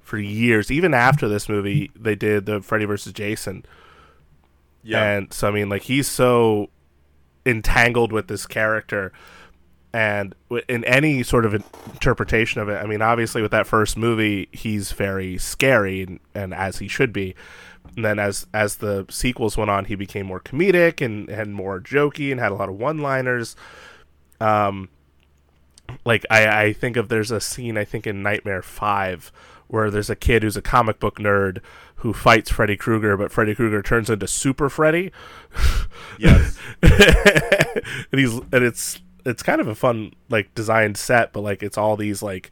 for years even after this movie they did the Freddy versus Jason yeah. and so I mean, like he's so entangled with this character, and in any sort of interpretation of it, I mean, obviously with that first movie, he's very scary, and, and as he should be. And then as as the sequels went on, he became more comedic and and more jokey, and had a lot of one liners. Um, like I, I think of there's a scene I think in Nightmare Five where there's a kid who's a comic book nerd who fights Freddy Krueger, but Freddy Krueger turns into Super Freddy, yes. and he's and it's it's kind of a fun like designed set, but like it's all these like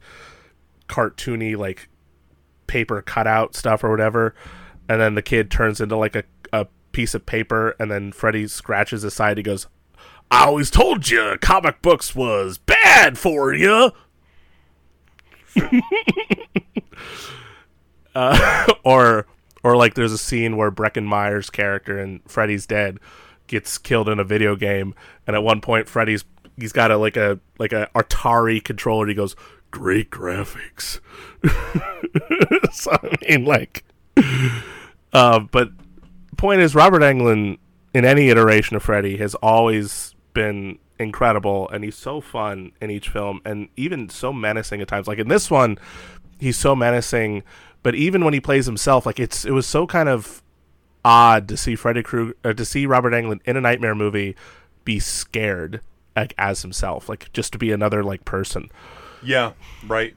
cartoony like paper cutout stuff or whatever, and then the kid turns into like a a piece of paper, and then Freddy scratches his side. He goes, "I always told you comic books was bad for you." uh, or or like there's a scene where Breckin Meyer's character and Freddy's Dead gets killed in a video game, and at one point Freddy's he's got a like a like a Atari controller. He goes, "Great graphics." so I mean, like, uh, but point is, Robert Englund in any iteration of Freddy has always been incredible, and he's so fun in each film, and even so menacing at times. Like in this one, he's so menacing, but even when he plays himself, like it's it was so kind of odd to see Freddy Krueger uh, to see Robert Englund in a nightmare movie be scared like as himself, like just to be another like person Yeah. Right.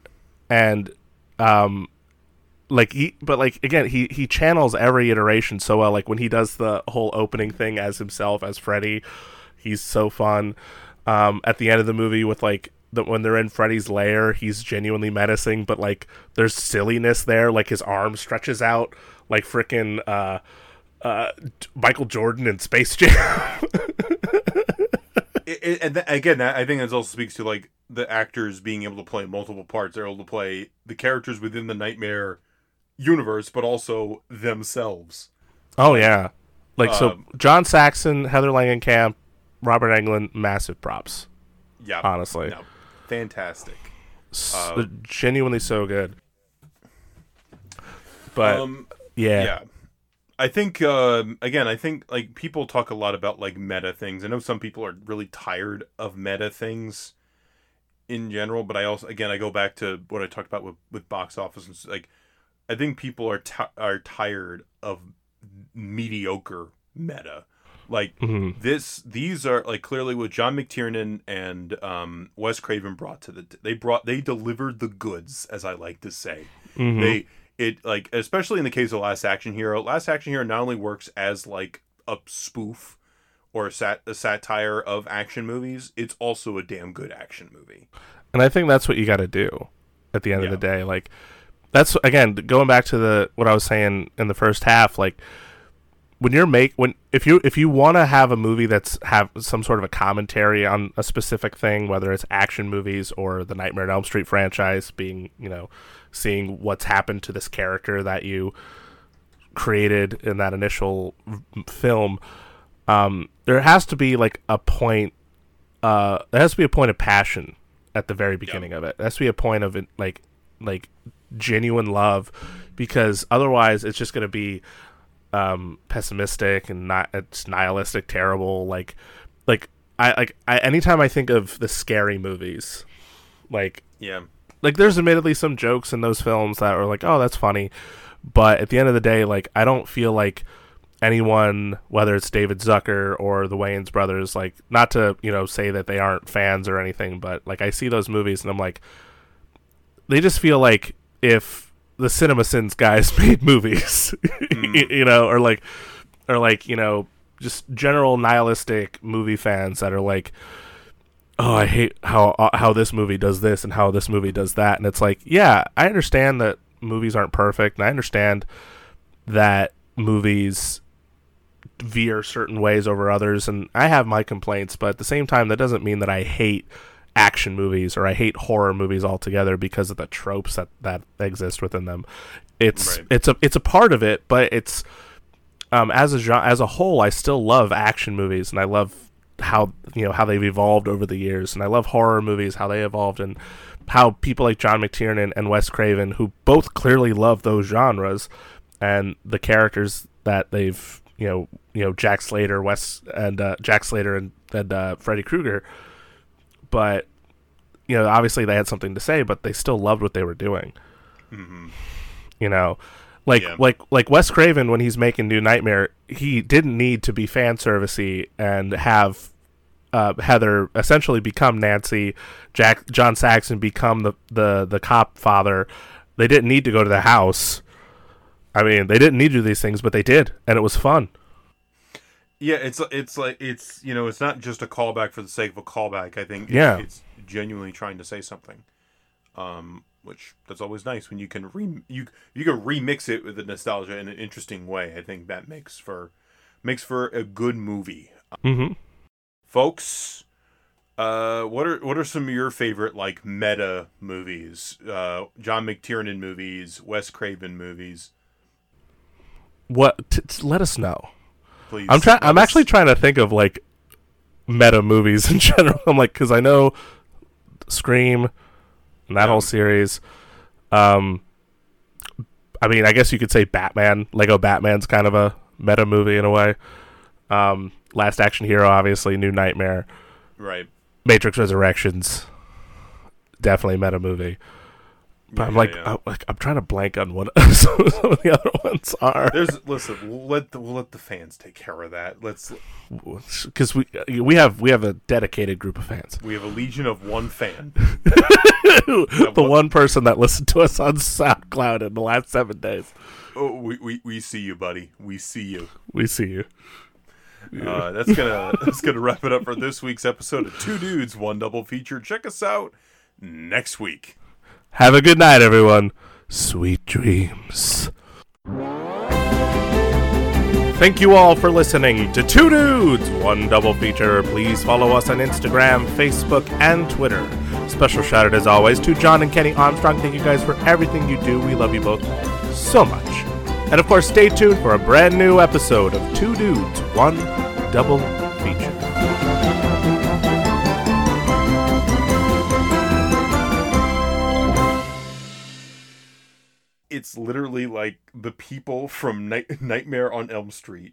and um like he but like again he he channels every iteration so well. Like when he does the whole opening thing as himself as freddy he's so fun. Um at the end of the movie with like the, when they're in freddy's lair he's genuinely menacing but like there's silliness there. Like his arm stretches out like freaking uh uh michael jordan in space jam. It, and th- again, I think that also speaks to like the actors being able to play multiple parts. They're able to play the characters within the Nightmare universe, but also themselves. oh yeah like so Um, john saxon heather langenkamp robert englund massive props Yeah. honestly No. Fantastic. S- Uh, genuinely so good. But um, yeah, yeah. I think um, again, I think like people talk a lot about like meta things. I know some people are really tired of meta things in general, but I also again I go back to what I talked about with with box office and like I think people are ti are tired of mediocre meta. Like Mhm. this these are like clearly what John McTiernan and um, Wes Craven brought to the they brought they delivered the goods as I like to say Mhm. they it like especially in the case of last action hero last action hero not only works as like a spoof or a, sat- a satire of action movies it's also a damn good action movie and I think that's what you got to do at the end Yeah. of the day. Like that's again going back to the what I was saying in the first half. Like when you're make when if you if you want to have a movie that's have some sort of a commentary on a specific thing, whether it's action movies or the Nightmare on Elm Street franchise, being you know seeing what's happened to this character that you created in that initial film, um, there has to be like a point. Uh, there has to be a point of passion at the very beginning of it. There has to be a point of like like genuine love, because otherwise it's just going to be um, pessimistic and not it's nihilistic, terrible. Like like I like I anytime I think of the scary movies, like Yeah. like there's admittedly some jokes in those films that are like, oh, that's funny, but at the end of the day, like I don't feel like anyone, whether it's David Zucker or the Wayans brothers, like not to you know say that they aren't fans or anything, but like I see those movies and I'm like, they just feel like if the Cinema Sins guys made movies, you know, or like, or like you know, just general nihilistic movie fans that are like oh i hate how uh, how this movie does this and how this movie does that. And it's like yeah i understand that movies aren't perfect and i understand that movies veer certain ways over others and i have my complaints but at the same time that doesn't mean that i hate action movies or i hate horror movies altogether because of the tropes that that exist within them it's Right. it's a it's a part of it but it's um, as a gen- as a whole, I still love action movies, and I love how you know how they've evolved over the years, and I love horror movies how they evolved, and how people like John McTiernan and Wes Craven, who both clearly love those genres, and the characters that they've you know you know Jack Slater, Wes and uh, Jack Slater and and uh, Freddy Krueger, but you know obviously they had something to say, but they still loved what they were doing. You know, like Yeah. like like Wes Craven when he's making New Nightmare, he didn't need to be fan servicey and have uh, Heather essentially become Nancy, Jack John Saxon become the, the the cop father. They didn't need to go to the house. I mean, they didn't need to do these things, but they did, and it was fun. Yeah, it's it's like it's you know it's not just a callback for the sake of a callback. I think it's, Yeah. it's genuinely trying to say something, um, which that's always nice when you can re you you can remix it with the nostalgia in an interesting way. I think that makes for makes for a good movie, hmm folks. Uh, what are what are some of your favorite like meta movies? Uh, John McTiernan movies, Wes Craven movies. What? T- t- let us know. Please, I'm trying. I'm actually trying to think of like meta movies in general. I'm like, because I know Scream and that Yeah. whole series. Um, I mean, I guess you could say Batman. Lego Batman's kind of a meta movie in a way. Um, Last Action Hero, obviously, New Nightmare, right. Matrix Resurrections, definitely meta movie. But I'm like, yeah. I'm, like, I'm trying to blank on what some of the other ones are. There's listen. We'll let the, we'll let the fans take care of that. Let's. because we we have we have a dedicated group of fans. We have a legion of one fan. the what- one person that listened to us on SoundCloud in the last seven days. Oh, we, we, we see you, buddy. We see you. We see you. Uh, that's gonna that's gonna wrap it up for this week's episode of Two Dudes One Double Feature. Check us out next week. Have a good night, everyone. Sweet dreams. Thank you all for listening to Two Dudes, One Double Feature. Please follow us on Instagram, Facebook, and Twitter. Special shout out, as always, to John and Kenny Armstrong. Thank you guys for everything you do. We love you both so much. And of course, stay tuned for a brand new episode of Two Dudes, One Double Feature. It's literally like the people from Night- Nightmare on Elm Street.